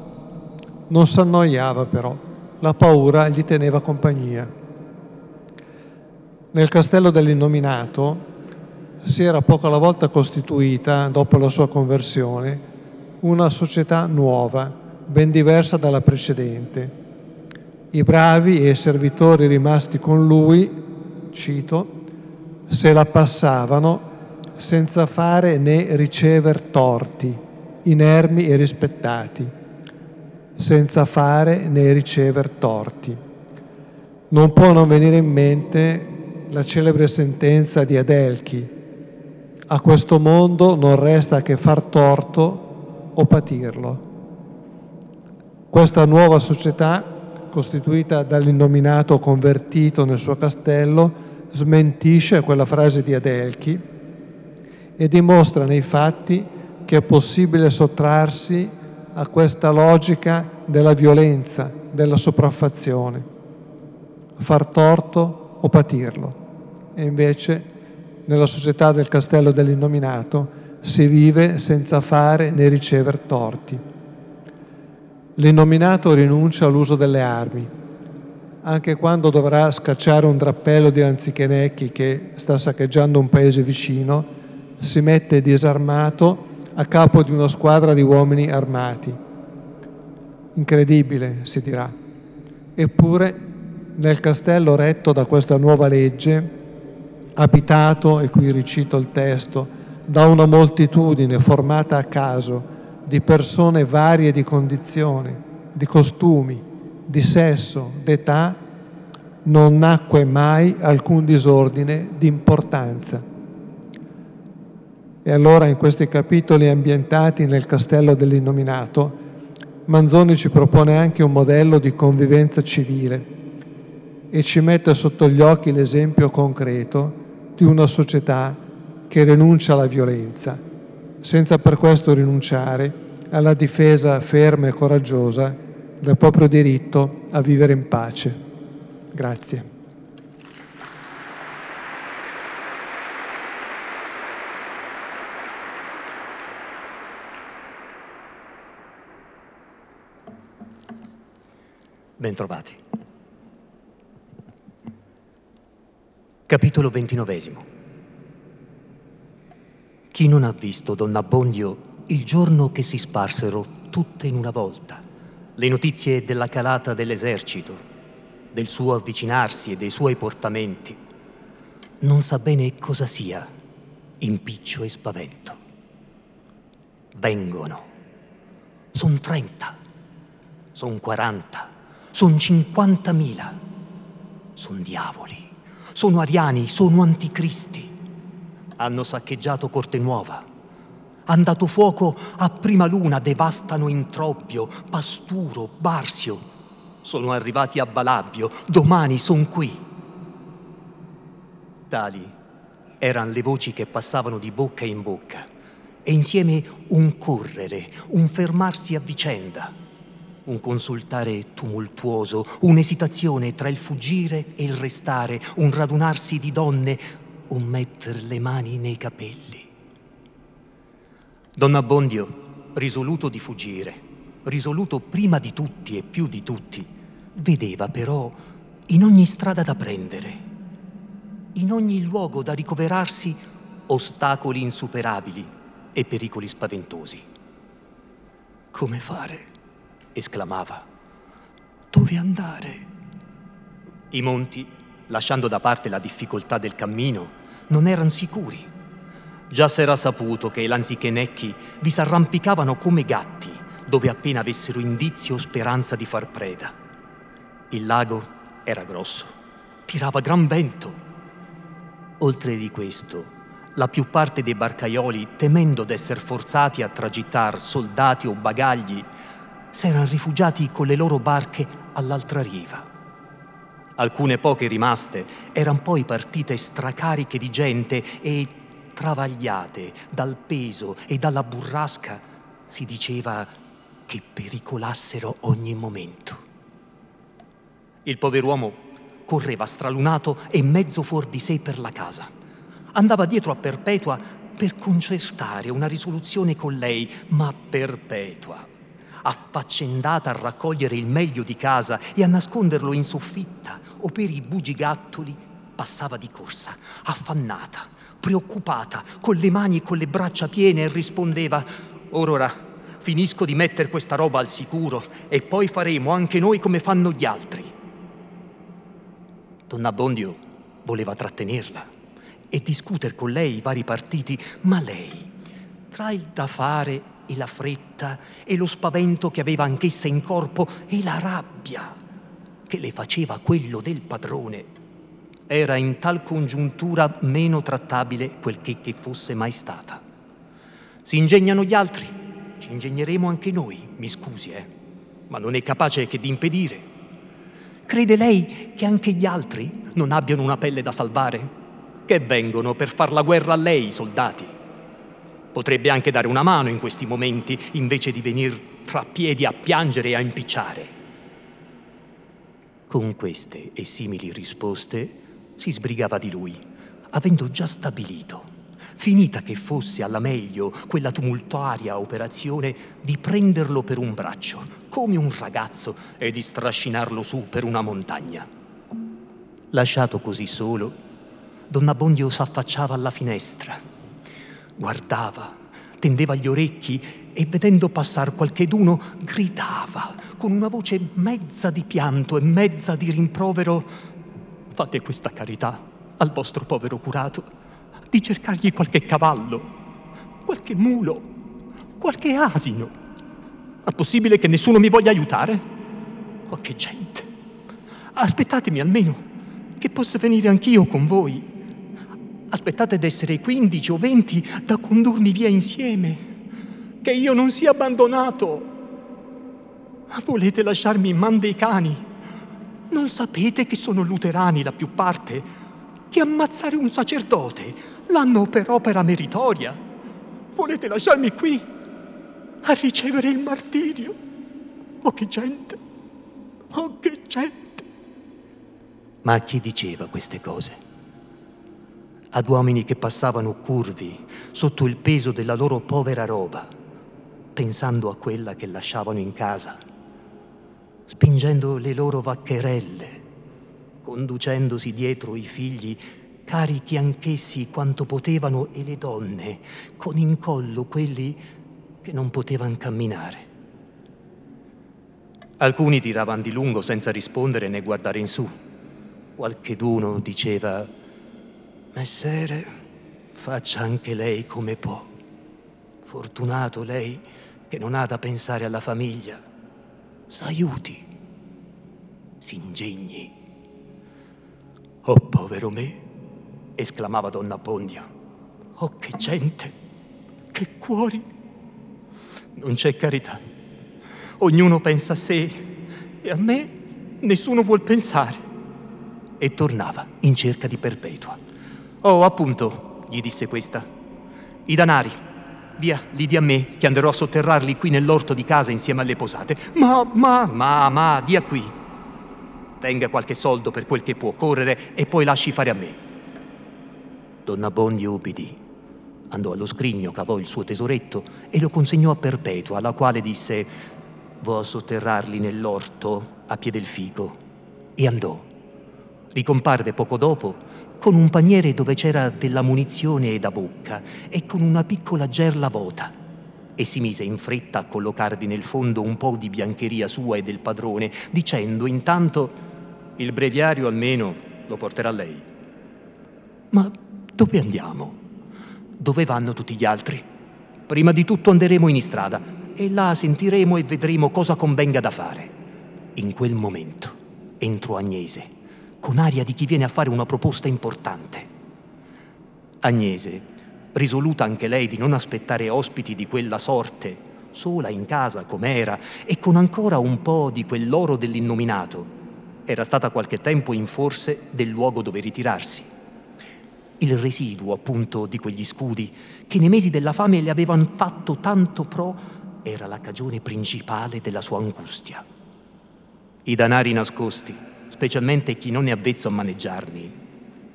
S2: Non s'annoiava però, la paura gli teneva compagnia. Nel castello dell'innominato si era poco alla volta costituita, dopo la sua conversione, una società nuova, ben diversa dalla precedente. I bravi e i servitori rimasti con lui, cito, se la passavano senza fare né ricever torti, inermi e rispettati, senza fare né ricever torti. Non può non venire in mente la celebre sentenza di Adelchi, a questo mondo non resta che far torto o patirlo. Questa nuova società, costituita dall'innominato convertito nel suo castello, smentisce quella frase di Adelchi e dimostra nei fatti che è possibile sottrarsi a questa logica della violenza, della sopraffazione, far torto o patirlo. E invece nella società del castello dell'innominato si vive senza fare né ricevere torti. L'innominato rinuncia all'uso delle armi, anche quando dovrà scacciare un drappello di anzichenecchi che sta saccheggiando un paese vicino, si mette disarmato a capo di una squadra di uomini armati. Incredibile, si dirà. Eppure nel castello retto da questa nuova legge, abitato, e qui ricito il testo, da una moltitudine formata a caso, di persone varie di condizione, di costumi, di sesso, d'età, non nacque mai alcun disordine di importanza. E allora in questi capitoli ambientati nel castello dell'innominato, Manzoni ci propone anche un modello di convivenza civile e ci mette sotto gli occhi l'esempio concreto di una società che rinuncia alla violenza senza per questo rinunciare alla difesa ferma e coraggiosa del proprio diritto a vivere in pace. Grazie.
S4: Bentrovati. Capitolo ventinovesimo. Chi non ha visto Don Abbondio il giorno che si sparsero tutte in una volta le notizie della calata dell'esercito, del suo avvicinarsi e dei suoi portamenti, non sa bene cosa sia impiccio e spavento. Vengono. Son trenta, son quaranta, son cinquantamila. Son diavoli, sono ariani, sono anticristi hanno saccheggiato Cortenuova. Han dato fuoco a prima luna, devastano Introbbio, Pasturo, Barsio. Sono arrivati a Balabbio, domani son qui. Tali erano le voci che passavano di bocca in bocca e insieme un correre, un fermarsi a vicenda, un consultare tumultuoso, un'esitazione tra il fuggire e il restare, un radunarsi di donne, o mettere le mani nei capelli. Don Abbondio, risoluto di fuggire, risoluto prima di tutti e più di tutti, vedeva però in ogni strada da prendere, in ogni luogo da ricoverarsi, ostacoli insuperabili e pericoli spaventosi. Come fare? esclamava. Dove andare? I monti, lasciando da parte la difficoltà del cammino, non erano sicuri. Già s'era saputo che i lanzichenecchi vi s'arrampicavano come gatti dove appena avessero indizio o speranza di far preda. Il lago era grosso, tirava gran vento. Oltre di questo, la più parte dei barcaioli, temendo d'essere forzati a tragitar soldati o bagagli, s'erano rifugiati con le loro barche all'altra riva. Alcune poche rimaste erano poi partite stracariche di gente e, travagliate dal peso e dalla burrasca, si diceva che pericolassero ogni momento. Il pover'uomo correva stralunato e mezzo fuori di sé per la casa. Andava dietro a Perpetua per concertare una risoluzione con lei, ma Perpetua affaccendata a raccogliere il meglio di casa e a nasconderlo in soffitta o per i bugigattoli, passava di corsa, affannata, preoccupata, con le mani e con le braccia piene e rispondeva, ora ora, finisco di mettere questa roba al sicuro e poi faremo anche noi come fanno gli altri. Donna Bondio voleva trattenerla e discutere con lei i vari partiti, ma lei, tra il da fare e la fretta e lo spavento che aveva anch'essa in corpo e la rabbia che le faceva quello del padrone. Era in tal congiuntura meno trattabile quel che, che fosse mai stata. Si ingegnano gli altri, ci ingegneremo anche noi, mi scusi, eh, ma non è capace che di impedire. Crede lei che anche gli altri non abbiano una pelle da salvare? Che vengono per far la guerra a lei, soldati? Potrebbe anche dare una mano in questi momenti invece di venir tra piedi a piangere e a impicciare. Con queste e simili risposte si sbrigava di lui, avendo già stabilito, finita che fosse alla meglio quella tumultuaria operazione, di prenderlo per un braccio, come un ragazzo, e di strascinarlo su per una montagna. Lasciato così solo, Don Abbondio s'affacciava alla finestra, guardava, tendeva gli orecchi e vedendo passare qualcheduno gridava con una voce mezza di pianto e mezza di rimprovero fate questa carità al vostro povero curato di cercargli qualche cavallo, qualche mulo, qualche asino. È possibile che nessuno mi voglia aiutare? Oh, che gente! Aspettatemi almeno, che possa venire anch'io con voi. Aspettate d'essere 15 o 20 da condurmi via insieme. Che io non sia abbandonato. Volete lasciarmi in man dei cani? Non sapete che sono luterani la più parte? Che ammazzare un sacerdote l'hanno per opera meritoria? Volete lasciarmi qui a ricevere il martirio? Oh che gente! Oh che gente! Ma chi diceva queste cose? Ad uomini che passavano curvi sotto il peso della loro povera roba, pensando a quella che lasciavano in casa, spingendo le loro vaccherelle, conducendosi dietro i figli carichi anch'essi quanto potevano e le donne, con in collo quelli che non potevano camminare. Alcuni tiravano di lungo senza rispondere né guardare in su. Qualcheduno diceva Messere, faccia anche lei come può. Fortunato lei che non ha da pensare alla famiglia. S'aiuti, s'ingegni. Oh, povero me, esclamava donna Abbondio. Oh, che gente, che cuori. Non c'è carità. Ognuno pensa a sé e a me nessuno vuol pensare. E tornava in cerca di Perpetua. Oh, appunto, gli disse questa. I danari. Via, li dia a me, che andrò a sotterrarli qui nell'orto di casa insieme alle posate. Ma, ma, ma, ma, dia qui. Tenga qualche soldo per quel che può correre e poi lasci fare a me. Donna Bondi ubbidì. Andò allo scrigno, cavò il suo tesoretto e lo consegnò a Perpetua, la quale disse: Vo a sotterrarli nell'orto a piede del fico. E andò. Ricomparve poco dopo con un paniere dove c'era della munizione da bocca e con una piccola gerla vuota. E si mise in fretta a collocarvi nel fondo un po' di biancheria sua e del padrone, dicendo intanto il breviario almeno lo porterà lei. Ma dove andiamo? Dove vanno tutti gli altri? Prima di tutto anderemo in strada e là sentiremo e vedremo cosa convenga da fare. In quel momento entrò Agnese con aria di chi viene a fare una proposta importante. Agnese, risoluta anche lei di non aspettare ospiti di quella sorte, sola in casa com'era e con ancora un po' di quell'oro dell'innominato, era stata qualche tempo in forse del luogo dove ritirarsi. Il residuo, appunto, di quegli scudi che nei mesi della fame le avevano fatto tanto pro era la cagione principale della sua angustia. I danari nascosti, specialmente chi non è avvezzo a maneggiarli,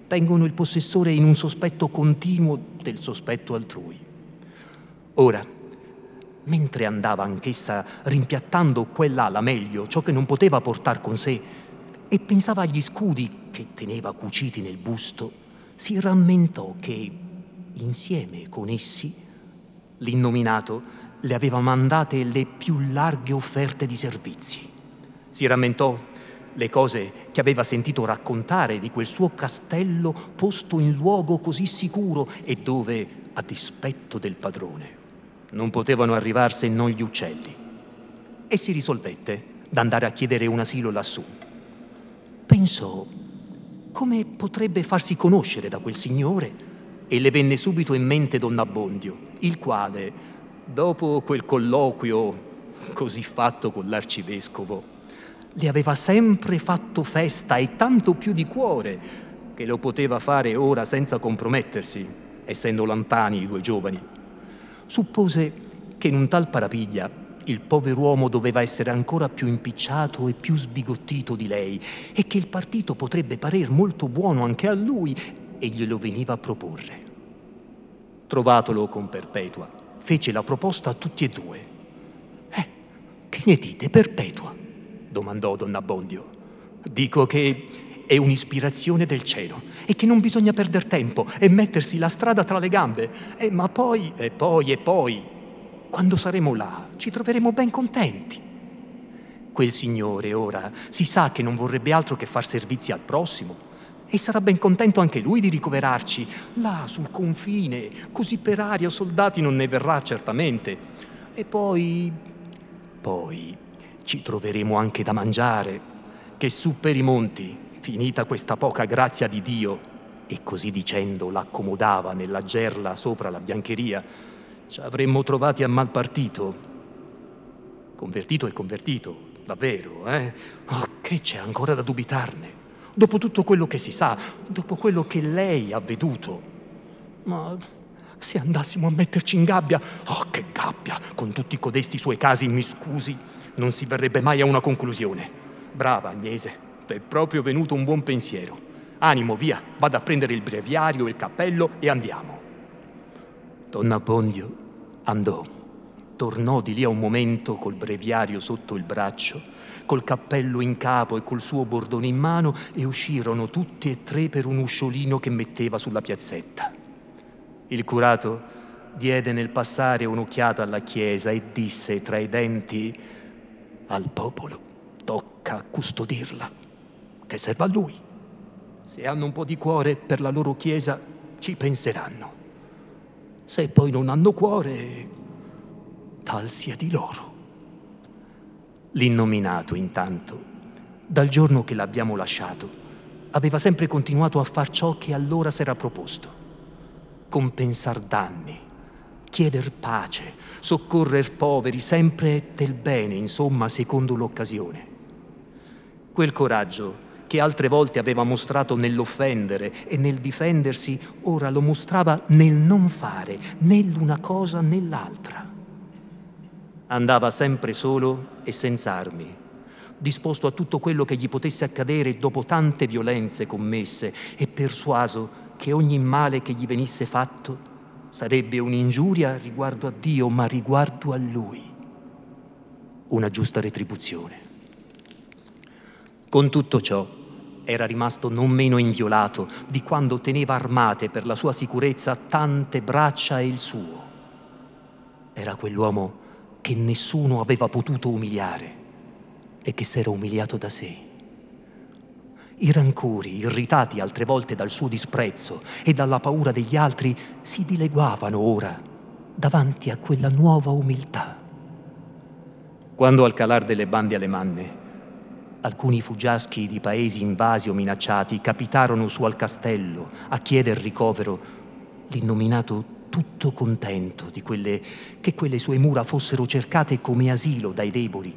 S4: tengono il possessore in un sospetto continuo del sospetto altrui. Ora, mentre andava anch'essa rimpiattando quella la meglio ciò che non poteva portar con sé e pensava agli scudi che teneva cuciti nel busto, si rammentò che, insieme con essi, l'innominato le aveva mandate le più larghe offerte di servizi. Si rammentò le cose che aveva sentito raccontare di quel suo castello posto in luogo così sicuro e dove, a dispetto del padrone, non potevano arrivar se non gli uccelli. E si risolvette d'andare a chiedere un asilo lassù. Pensò come potrebbe farsi conoscere da quel signore e le venne subito in mente Don Abbondio, il quale, dopo quel colloquio così fatto con l'arcivescovo, le aveva sempre fatto festa e tanto più di cuore che lo poteva fare ora senza compromettersi, essendo lontani i due giovani. suppose che in un tal parapiglia il pover'uomo doveva essere ancora più impicciato e più sbigottito di lei e che il partito potrebbe parer molto buono anche a lui e glielo veniva a proporre. Trovatolo con Perpetua, fece la proposta a tutti e due. Eh, che ne dite, Perpetua? Domandò Don Abbondio. Dico che è un'ispirazione del cielo e che non bisogna perdere tempo e mettersi la strada tra le gambe. Eh, ma poi, e poi, e poi, quando saremo là, ci troveremo ben contenti. Quel signore ora si sa che non vorrebbe altro che far servizi al prossimo e sarà ben contento anche lui di ricoverarci là sul confine, così per aria soldati non ne verrà certamente. E poi, poi ci troveremo anche da mangiare, che su per i monti finita questa poca grazia di Dio, e così dicendo l'accomodava nella gerla sopra la biancheria, ci avremmo trovati a mal partito. Convertito e convertito, davvero, eh? Oh, che c'è ancora da dubitarne? Dopo tutto quello che si sa, dopo quello che lei ha veduto. Ma se andassimo a metterci in gabbia, oh che gabbia, con tutti codesti suoi casi mi scusi, non si verrebbe mai a una conclusione. Brava Agnese, è proprio venuto un buon pensiero. Animo, via, vado a prendere il breviario il cappello e andiamo. Donna Bondio andò. Tornò di lì a un momento col breviario sotto il braccio, col cappello in capo e col suo bordone in mano e uscirono tutti e tre per un usciolino che metteva sulla piazzetta. Il curato diede nel passare un'occhiata alla chiesa e disse tra i denti al popolo tocca custodirla che serva a lui. Se hanno un po' di cuore per la loro chiesa, ci penseranno. Se poi non hanno cuore, tal sia di loro. L'innominato, intanto, dal giorno che l'abbiamo lasciato, aveva sempre continuato a far ciò che allora s'era proposto. Compensar danni, chieder pace, soccorrer poveri, sempre del bene, insomma, secondo l'occasione. Quel coraggio che altre volte aveva mostrato nell'offendere e nel difendersi, ora lo mostrava nel non fare né l'una cosa né l'altra. Andava sempre solo e senza armi, disposto a tutto quello che gli potesse accadere dopo tante violenze commesse e persuaso che ogni male che gli venisse fatto sarebbe un'ingiuria riguardo a Dio, ma riguardo a Lui, una giusta retribuzione. Con tutto ciò, era rimasto non meno inviolato di quando teneva armate per la sua sicurezza tante braccia e il suo. Era quell'uomo che nessuno aveva potuto umiliare e che s'era umiliato da sé. I rancori, irritati altre volte dal suo disprezzo e dalla paura degli altri, si dileguavano ora davanti a quella nuova umiltà. Quando al calar delle bande alle manne alcuni fuggiaschi di paesi invasi o minacciati capitarono su al castello a chieder ricovero. L'innominato tutto contento di quelle, che quelle sue mura fossero cercate come asilo dai deboli,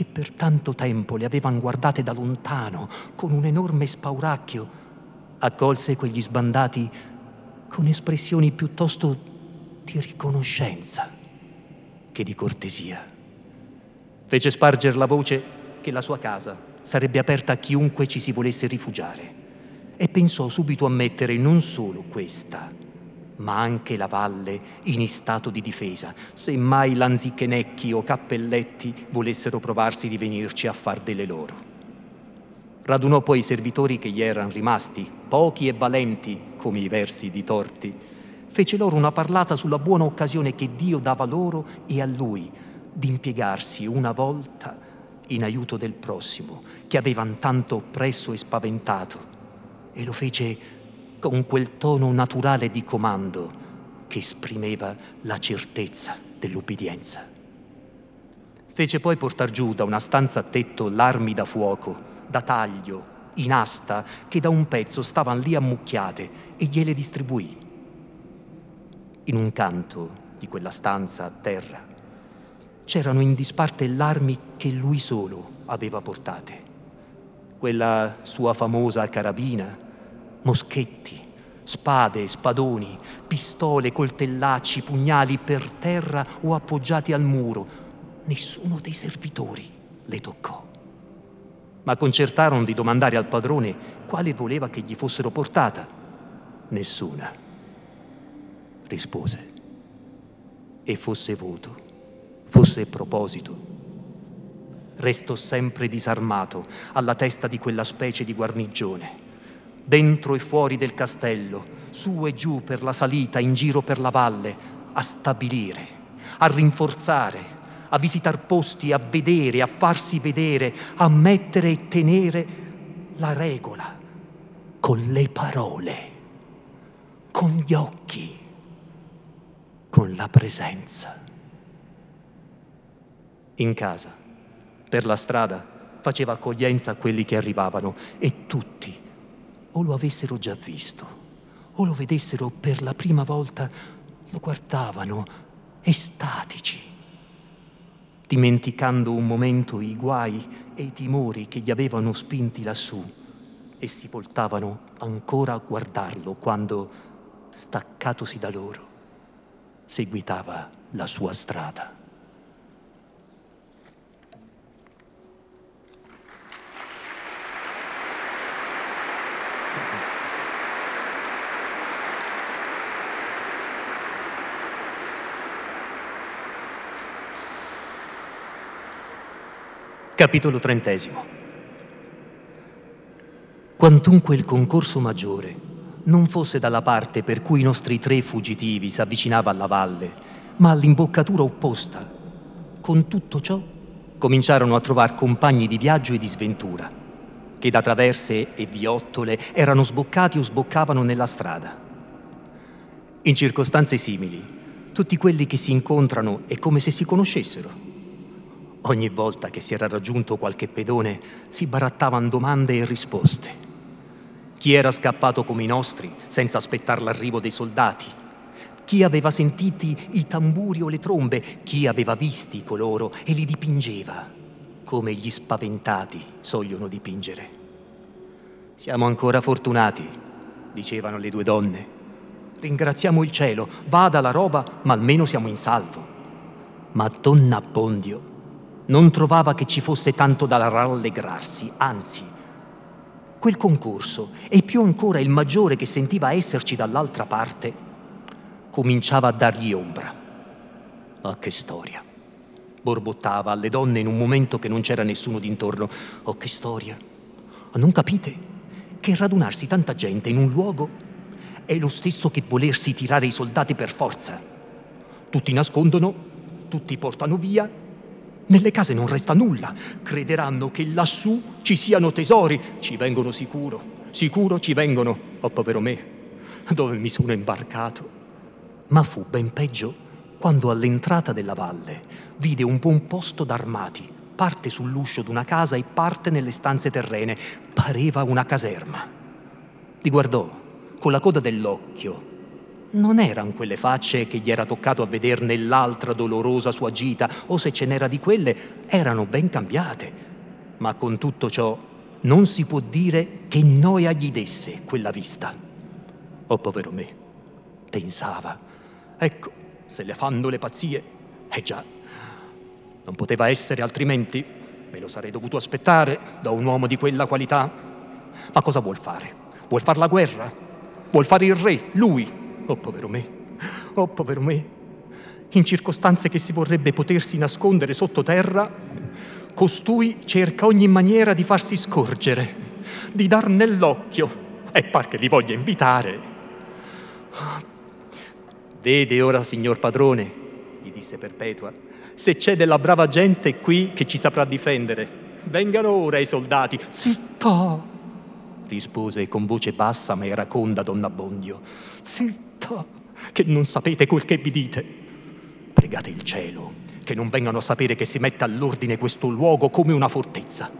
S4: che per tanto tempo le avevano guardate da lontano con un enorme spauracchio, accolse quegli sbandati con espressioni piuttosto di riconoscenza che di cortesia. Fece sparger la voce che la sua casa sarebbe aperta a chiunque ci si volesse rifugiare e pensò subito a mettere non solo questa, ma anche la valle in stato di difesa, se mai lanzichenecchi o cappelletti volessero provarsi di venirci a far delle loro. Radunò poi i servitori che gli erano rimasti, pochi e valenti come i versi di Torti, fece loro una parlata sulla buona occasione che Dio dava loro e a lui di impiegarsi una volta in aiuto del prossimo, che avevano tanto oppresso e spaventato, e lo fece con quel tono naturale di comando che esprimeva la certezza dell'ubbidienza. Fece poi portar giù da una stanza a tetto l'armi da fuoco, da taglio, in asta, che da un pezzo stavano lì ammucchiate e gliele distribuì. In un canto di quella stanza a terra c'erano in disparte l'armi che lui solo aveva portate. Quella sua famosa carabina, moschetti, spade, spadoni, pistole, coltellacci, pugnali per terra o appoggiati al muro. Nessuno dei servitori le toccò. Ma concertarono di domandare al padrone quale voleva che gli fossero portata. Nessuna. Rispose. E fosse voto, fosse proposito. Restò sempre disarmato alla testa di quella specie di guarnigione dentro e fuori del castello, su e giù per la salita, in giro per la valle, a stabilire, a rinforzare, a visitar posti, a vedere, a farsi vedere, a mettere e tenere la regola con le parole, con gli occhi, con la presenza. In casa, per la strada, faceva accoglienza a quelli che arrivavano e tutti o lo avessero già visto, o lo vedessero per la prima volta, lo guardavano estatici, dimenticando un momento i guai e i timori che gli avevano spinti lassù e si voltavano ancora a guardarlo quando, staccatosi da loro, seguitava la sua strada. Capitolo trentesimo. Quantunque il concorso maggiore non fosse dalla parte per cui i nostri tre fuggitivi si avvicinava alla valle, ma all'imboccatura opposta, con tutto ciò cominciarono a trovare compagni di viaggio e di sventura, che da traverse e viottole erano sboccati o sboccavano nella strada. In circostanze simili, tutti quelli che si incontrano è come se si conoscessero Ogni volta che si era raggiunto qualche pedone si barattavano domande e risposte. Chi era scappato come i nostri senza aspettare l'arrivo dei soldati? Chi aveva sentiti i tamburi o le trombe? Chi aveva visti coloro e li dipingeva come gli spaventati sogliono dipingere? Siamo ancora fortunati, dicevano le due donne. Ringraziamo il cielo, vada la roba, ma almeno siamo in salvo. Ma donna Abbondio non trovava che ci fosse tanto da rallegrarsi, anzi, quel concorso, e più ancora il maggiore che sentiva esserci dall'altra parte, cominciava a dargli ombra. Ah, che storia! Borbottava alle donne in un momento che non c'era nessuno d'intorno. Oh, che storia! Non capite che radunarsi tanta gente in un luogo è lo stesso che volersi tirare i soldati per forza. Tutti nascondono, tutti portano via nelle case non resta nulla. Crederanno che lassù ci siano tesori. Ci vengono sicuro. Sicuro ci vengono. Oh, povero me, dove mi sono imbarcato. Ma fu ben peggio quando all'entrata della valle vide un buon posto d'armati, parte sull'uscio d'una casa e parte nelle stanze terrene. Pareva una caserma. Li guardò con la coda dell'occhio non erano quelle facce che gli era toccato a vedere nell'altra dolorosa sua gita, o se ce n'era di quelle, erano ben cambiate. Ma con tutto ciò non si può dire che noia gli desse quella vista. Oh povero me, pensava, ecco, se le fanno le pazzie, eh già, non poteva essere altrimenti, me lo sarei dovuto aspettare da un uomo di quella qualità. Ma cosa vuol fare? Vuol fare la guerra? Vuol fare il re, lui, Oh povero me, oh povero me. In circostanze che si vorrebbe potersi nascondere sottoterra, costui cerca ogni maniera di farsi scorgere, di dar nell'occhio e par che li voglia invitare. Vede ora, signor padrone, gli disse Perpetua, se c'è della brava gente qui che ci saprà difendere. Vengano ora i soldati. Zitta! Rispose con voce bassa ma eraconda donna Abbondio. Zitta! zitta, che non sapete quel che vi dite. Pregate il cielo che non vengano a sapere che si mette all'ordine questo luogo come una fortezza.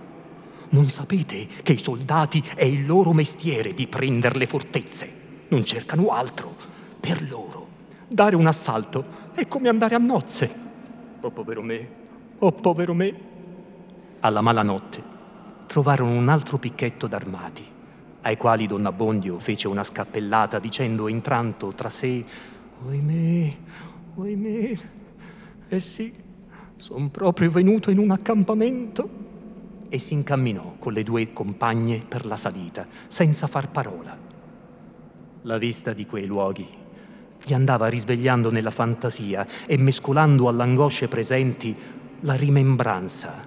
S4: Non sapete che i soldati è il loro mestiere di prendere le fortezze. Non cercano altro. Per loro, dare un assalto è come andare a nozze. Oh povero me, oh povero me. Alla malanotte trovarono un altro picchetto d'armati ai quali Don Abbondio fece una scappellata dicendo intranto tra sé Oimè, oimè, eh sì, son proprio venuto in un accampamento e si incamminò con le due compagne per la salita, senza far parola. La vista di quei luoghi gli andava risvegliando nella fantasia e mescolando alle angosce presenti la rimembranza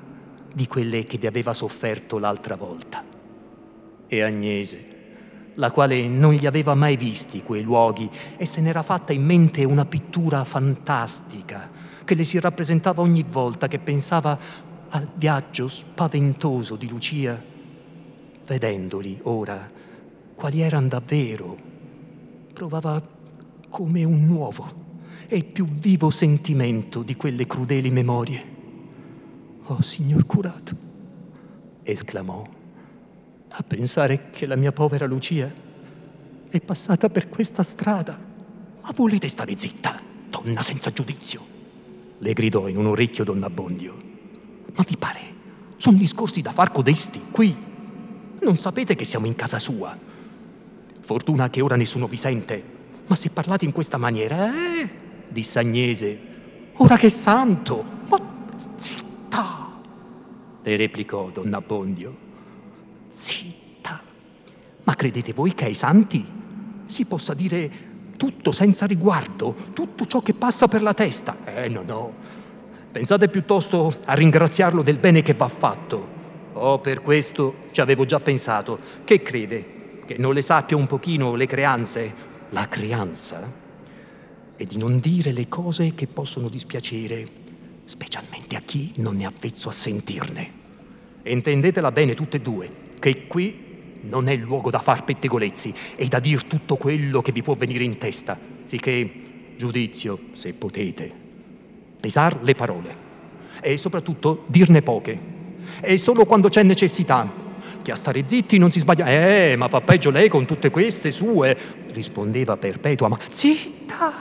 S4: di quelle che vi aveva sofferto l'altra volta. E Agnese, la quale non gli aveva mai visti quei luoghi e se n'era fatta in mente una pittura fantastica che le si rappresentava ogni volta che pensava al viaggio spaventoso di Lucia, vedendoli ora quali erano davvero, provava come un nuovo e più vivo sentimento di quelle crudeli memorie. Oh, signor curato, esclamò, a pensare che la mia povera Lucia è passata per questa strada. Ma volete stare zitta, donna senza giudizio? Le gridò in un orecchio donna Abbondio. Ma vi pare? Sono discorsi da far codesti, qui. Non sapete che siamo in casa sua. Fortuna che ora nessuno vi sente. Ma se parlate in questa maniera, eh? disse Agnese. Ora che santo! Ma zitta! Le replicò donna Abbondio. Zitta! Ma credete voi che ai santi si possa dire tutto senza riguardo, tutto ciò che passa per la testa? Eh, no, no. Pensate piuttosto a ringraziarlo del bene che va fatto. Oh, per questo ci avevo già pensato. Che crede? Che non le sappia un pochino le creanze? La creanza è di non dire le cose che possono dispiacere, specialmente a chi non è avvezzo a sentirne. E intendetela bene tutte e due, che qui non è il luogo da far pettegolezzi e da dir tutto quello che vi può venire in testa, sicché giudizio, se potete pesar le parole e soprattutto dirne poche. E solo quando c'è necessità, che a stare zitti non si sbaglia. Eh, ma fa peggio lei con tutte queste sue, rispondeva Perpetua, ma zitta!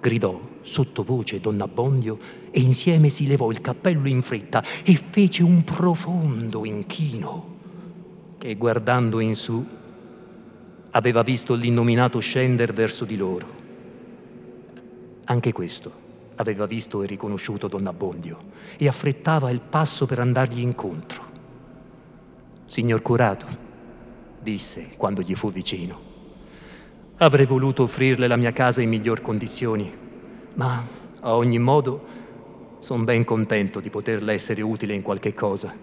S4: gridò sottovoce donna Abbondio e insieme si levò il cappello in fretta e fece un profondo inchino che guardando in su aveva visto l'innominato scendere verso di loro. Anche questo aveva visto e riconosciuto Don Abbondio e affrettava il passo per andargli incontro. Signor curato, disse quando gli fu vicino, avrei voluto offrirle la mia casa in miglior condizioni, ma a ogni modo sono ben contento di poterle essere utile in qualche cosa.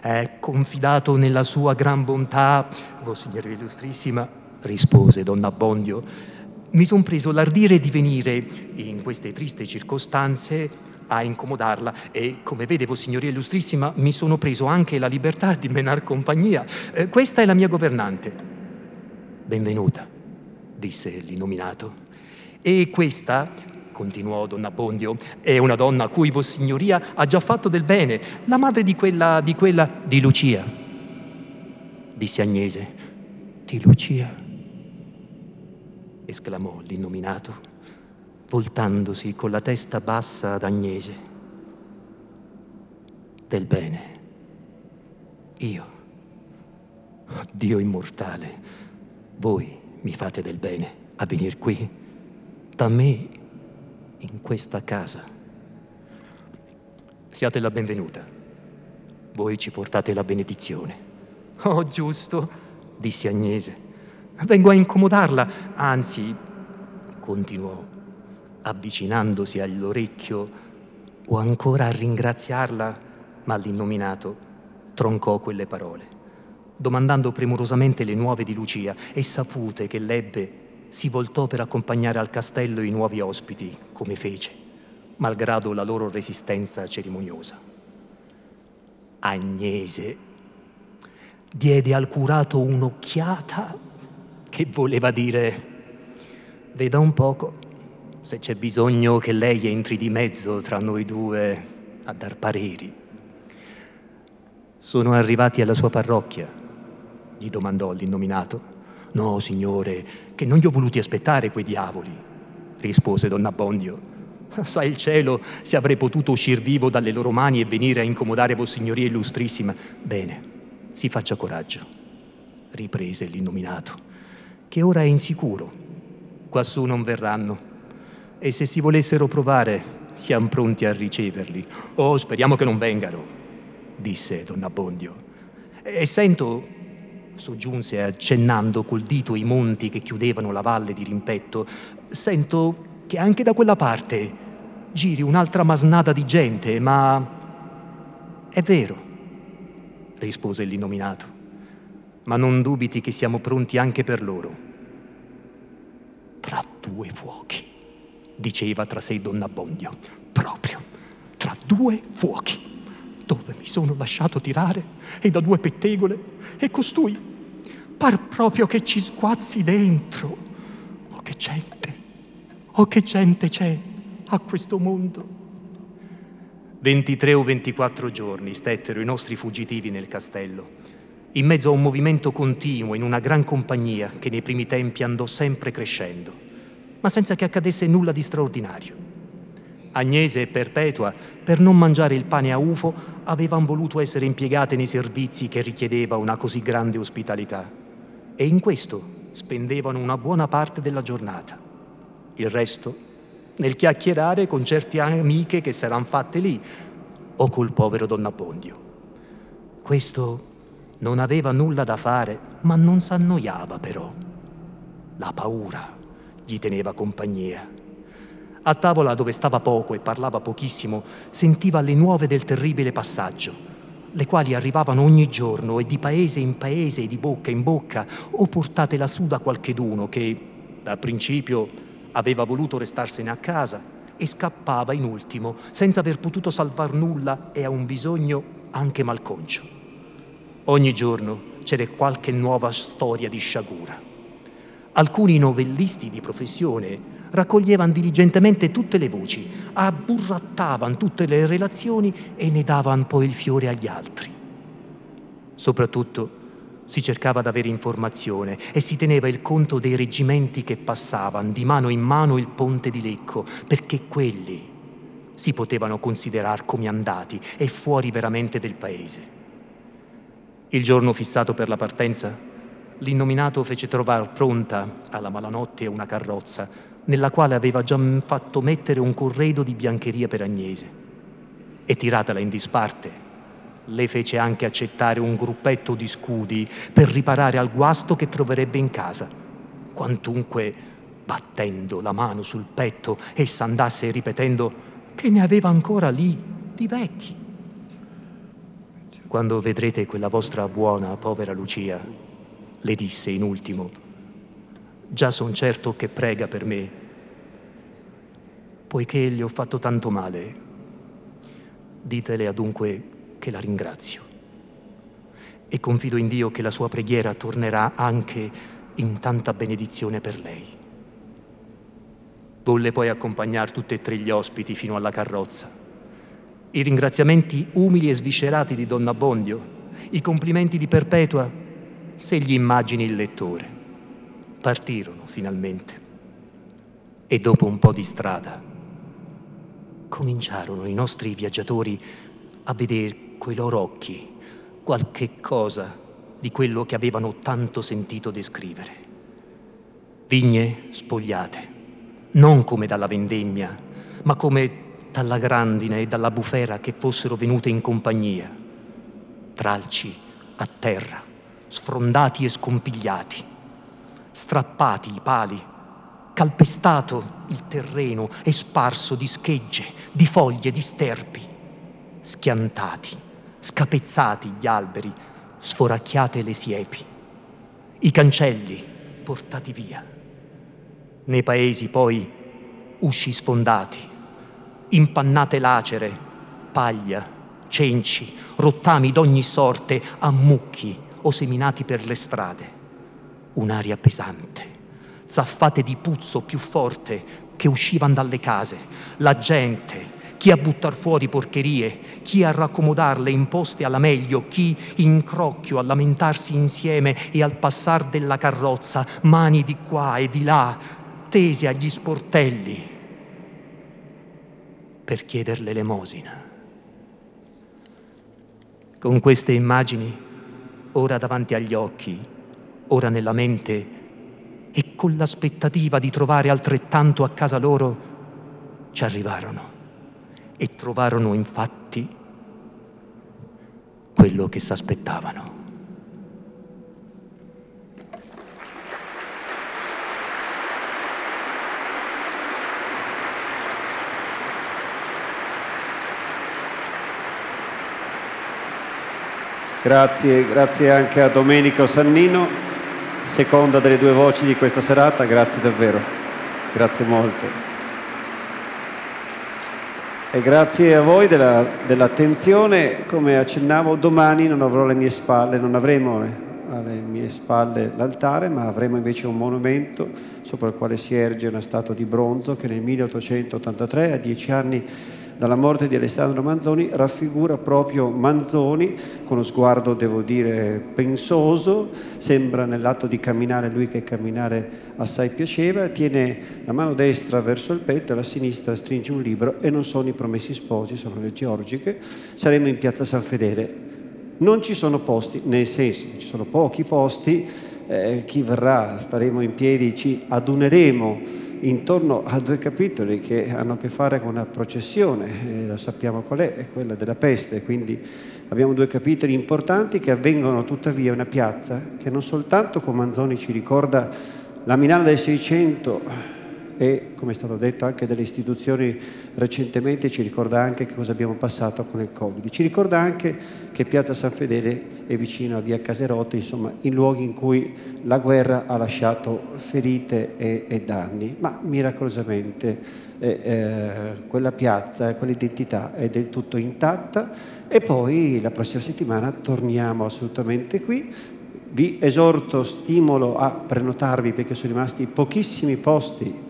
S4: È confidato nella sua gran bontà, signora illustrissima, rispose Don Abbondio, mi sono preso l'ardire di venire in queste triste circostanze a incomodarla e come vede, signoria illustrissima, mi sono preso anche la libertà di menar compagnia. Eh, questa è la mia governante. Benvenuta, disse l'inominato. E questa, continuò Don Abbondio, è una donna a cui Vossignoria ha già fatto del bene, la madre di quella, di quella, di Lucia, disse Agnese. Di Lucia esclamò l'innominato, voltandosi con la testa bassa ad Agnese. Del bene. Io, Dio immortale, voi mi fate del bene a venire qui, da me, in questa casa. Siate la benvenuta. Voi ci portate la benedizione. Oh, giusto, disse Agnese Vengo a incomodarla, anzi, continuò, avvicinandosi all'orecchio, o ancora a ringraziarla, ma l'innominato troncò quelle parole, domandando premurosamente le nuove di Lucia e sapute che l'ebbe, si voltò per accompagnare al castello i nuovi ospiti, come fece, malgrado la loro resistenza cerimoniosa. Agnese diede al curato un'occhiata che voleva dire, veda un poco se c'è bisogno che lei entri di mezzo tra noi due a dar pareri. Sono arrivati alla sua parrocchia? gli domandò l'innominato. No, signore, che non gli ho voluti aspettare quei diavoli, rispose Don Abbondio. (laughs) Sa il cielo se avrei potuto uscir vivo dalle loro mani e venire a incomodare Vossignoria Illustrissima. Bene, si faccia coraggio. riprese l'illuminato, che ora è insicuro. Quassù non verranno. E se si volessero provare, siamo pronti a riceverli. Oh, speriamo che non vengano, disse Don Abbondio. E sento, soggiunse accennando col dito i monti che chiudevano la valle di rimpetto, sento che anche da quella parte giri un'altra masnada di gente, ma è vero, rispose l'innominato, ma non dubiti che siamo pronti anche per loro. Tra due fuochi, diceva tra sé Don Abbondio, proprio tra due fuochi, dove mi sono lasciato tirare e da due pettegole, e costui par proprio che ci sguazzi dentro. Oh che gente, oh che gente c'è a questo mondo. 23 o 24 giorni stettero i nostri fuggitivi nel castello, in mezzo a un movimento continuo, in una gran compagnia che nei primi tempi andò sempre crescendo, ma senza che accadesse nulla di straordinario. Agnese e Perpetua, per non mangiare il pane a ufo, avevano voluto essere impiegate nei servizi che richiedeva una così grande ospitalità e in questo spendevano una buona parte della giornata. Il resto nel chiacchierare con certe amiche che s'erano fatte lì o col povero Don Abbondio. Questo non aveva nulla da fare, ma non s'annoiava però. La paura gli teneva compagnia. A tavola dove stava poco e parlava pochissimo, sentiva le nuove del terribile passaggio, le quali arrivavano ogni giorno e di paese in paese e di bocca in bocca, o portate lassù da qualcheduno che, da principio, aveva voluto restarsene a casa e scappava in ultimo, senza aver potuto salvar nulla e a un bisogno anche malconcio. Ogni giorno c'era qualche nuova storia di sciagura. Alcuni novellisti di professione raccoglievano diligentemente tutte le voci, abburrattavano tutte le relazioni e ne davano poi il fiore agli altri. Soprattutto si cercava d'avere informazione e si teneva il conto dei reggimenti che passavano di mano in mano il ponte di Lecco, perché quelli si potevano considerare come andati e fuori veramente del paese. Il giorno fissato per la partenza, l'innominato fece trovare pronta alla malanotte una carrozza nella quale aveva già fatto mettere un corredo di biancheria per Agnese e tiratela in disparte le fece anche accettare un gruppetto di scudi per riparare al guasto che troverebbe in casa. Quantunque, battendo la mano sul petto, essa andasse ripetendo che ne aveva ancora lì di vecchi. Quando vedrete quella vostra buona, povera Lucia, le disse in ultimo, già son certo che prega per me, poiché gli ho fatto tanto male. Ditele adunque che la ringrazio e confido in Dio che la sua preghiera tornerà anche in tanta benedizione per lei. Volle poi accompagnare tutti e tre gli ospiti fino alla carrozza. I ringraziamenti umili e sviscerati di Donna Bondio, i complimenti di Perpetua, se gli immagini il lettore. Partirono finalmente. E dopo un po' di strada cominciarono i nostri viaggiatori a vedere coi loro occhi qualche cosa di quello che avevano tanto sentito descrivere. Vigne spogliate, non come dalla vendemmia, ma come dalla grandine e dalla bufera che fossero venute in compagnia. Tralci a terra, sfrondati e scompigliati, strappati i pali, calpestato il terreno e sparso di schegge, di foglie, di sterpi, schiantati scapezzati gli alberi, sforacchiate le siepi, i cancelli portati via. Nei paesi poi usci sfondati, impannate lacere, paglia, cenci, rottami d'ogni sorte, ammucchi o seminati per le strade. Un'aria pesante, zaffate di puzzo più forte che uscivano dalle case, la gente, chi a buttar fuori porcherie, chi a raccomodarle imposte alla meglio, chi in crocchio a lamentarsi insieme e al passar della carrozza, mani di qua e di là, tese agli sportelli per chieder l'elemosina. Con queste immagini, ora davanti agli occhi, ora nella mente e con l'aspettativa di trovare altrettanto a casa loro, ci arrivarono e trovarono infatti quello che s'aspettavano.
S1: Grazie, grazie anche a Domenico Sannino, seconda delle due voci di questa serata, grazie davvero, grazie molto. E grazie a voi della, dell'attenzione, come accennavo, domani non avrò alle mie spalle, non avremo alle mie spalle l'altare, ma avremo invece un monumento sopra il quale si erge una statua di bronzo che nel 1883, a dieci anni dalla morte di Alessandro Manzoni raffigura proprio Manzoni con lo sguardo, devo dire, pensoso, sembra nell'atto di camminare lui che camminare assai piaceva, tiene la mano destra verso il petto e la sinistra stringe un libro e non sono i promessi sposi, sono le georgiche, saremo in piazza San Fedele. Non ci sono posti, nel senso ci sono pochi posti, eh, chi verrà staremo in piedi, ci aduneremo intorno a due capitoli che hanno a che fare con una processione, e lo sappiamo qual è, è quella della peste, quindi abbiamo due capitoli importanti che avvengono tuttavia in una piazza che non soltanto con Manzoni ci ricorda la Milano del Seicento, e, come è stato detto anche dalle istituzioni recentemente, ci ricorda anche che cosa abbiamo passato con il Covid. Ci ricorda anche che Piazza San Fedele è vicino a Via Caserotte, insomma, in luoghi in cui la guerra ha lasciato ferite e, e danni, ma miracolosamente eh, eh, quella piazza, quell'identità è del tutto intatta. E poi la prossima settimana torniamo assolutamente qui. Vi esorto, stimolo a prenotarvi perché sono rimasti pochissimi posti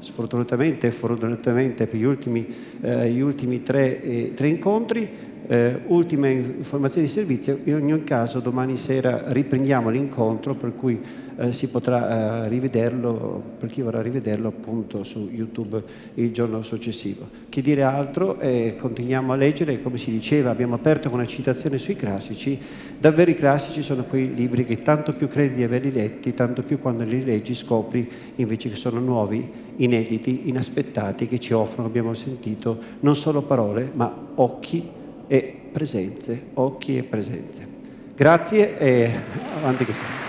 S1: sfortunatamente e fortunatamente per gli ultimi, eh, gli ultimi tre, eh, tre, incontri. Eh, ultima informazione di servizio, in ogni caso domani sera riprendiamo l'incontro per cui eh, si potrà eh, rivederlo, per chi vorrà rivederlo appunto su YouTube il giorno successivo. Che dire altro? continuiamo a leggere, come si diceva, abbiamo aperto con una citazione sui classici, davvero i classici sono quei libri che tanto più credi di averli letti, tanto più quando li leggi scopri invece che sono nuovi inediti, inaspettati che ci offrono, abbiamo sentito, non solo parole, ma occhi e presenze, occhi e presenze. Grazie e avanti così.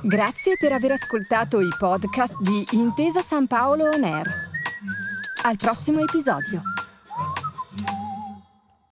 S5: Grazie per aver ascoltato i podcast di Intesa San Paolo On Air. Al prossimo episodio.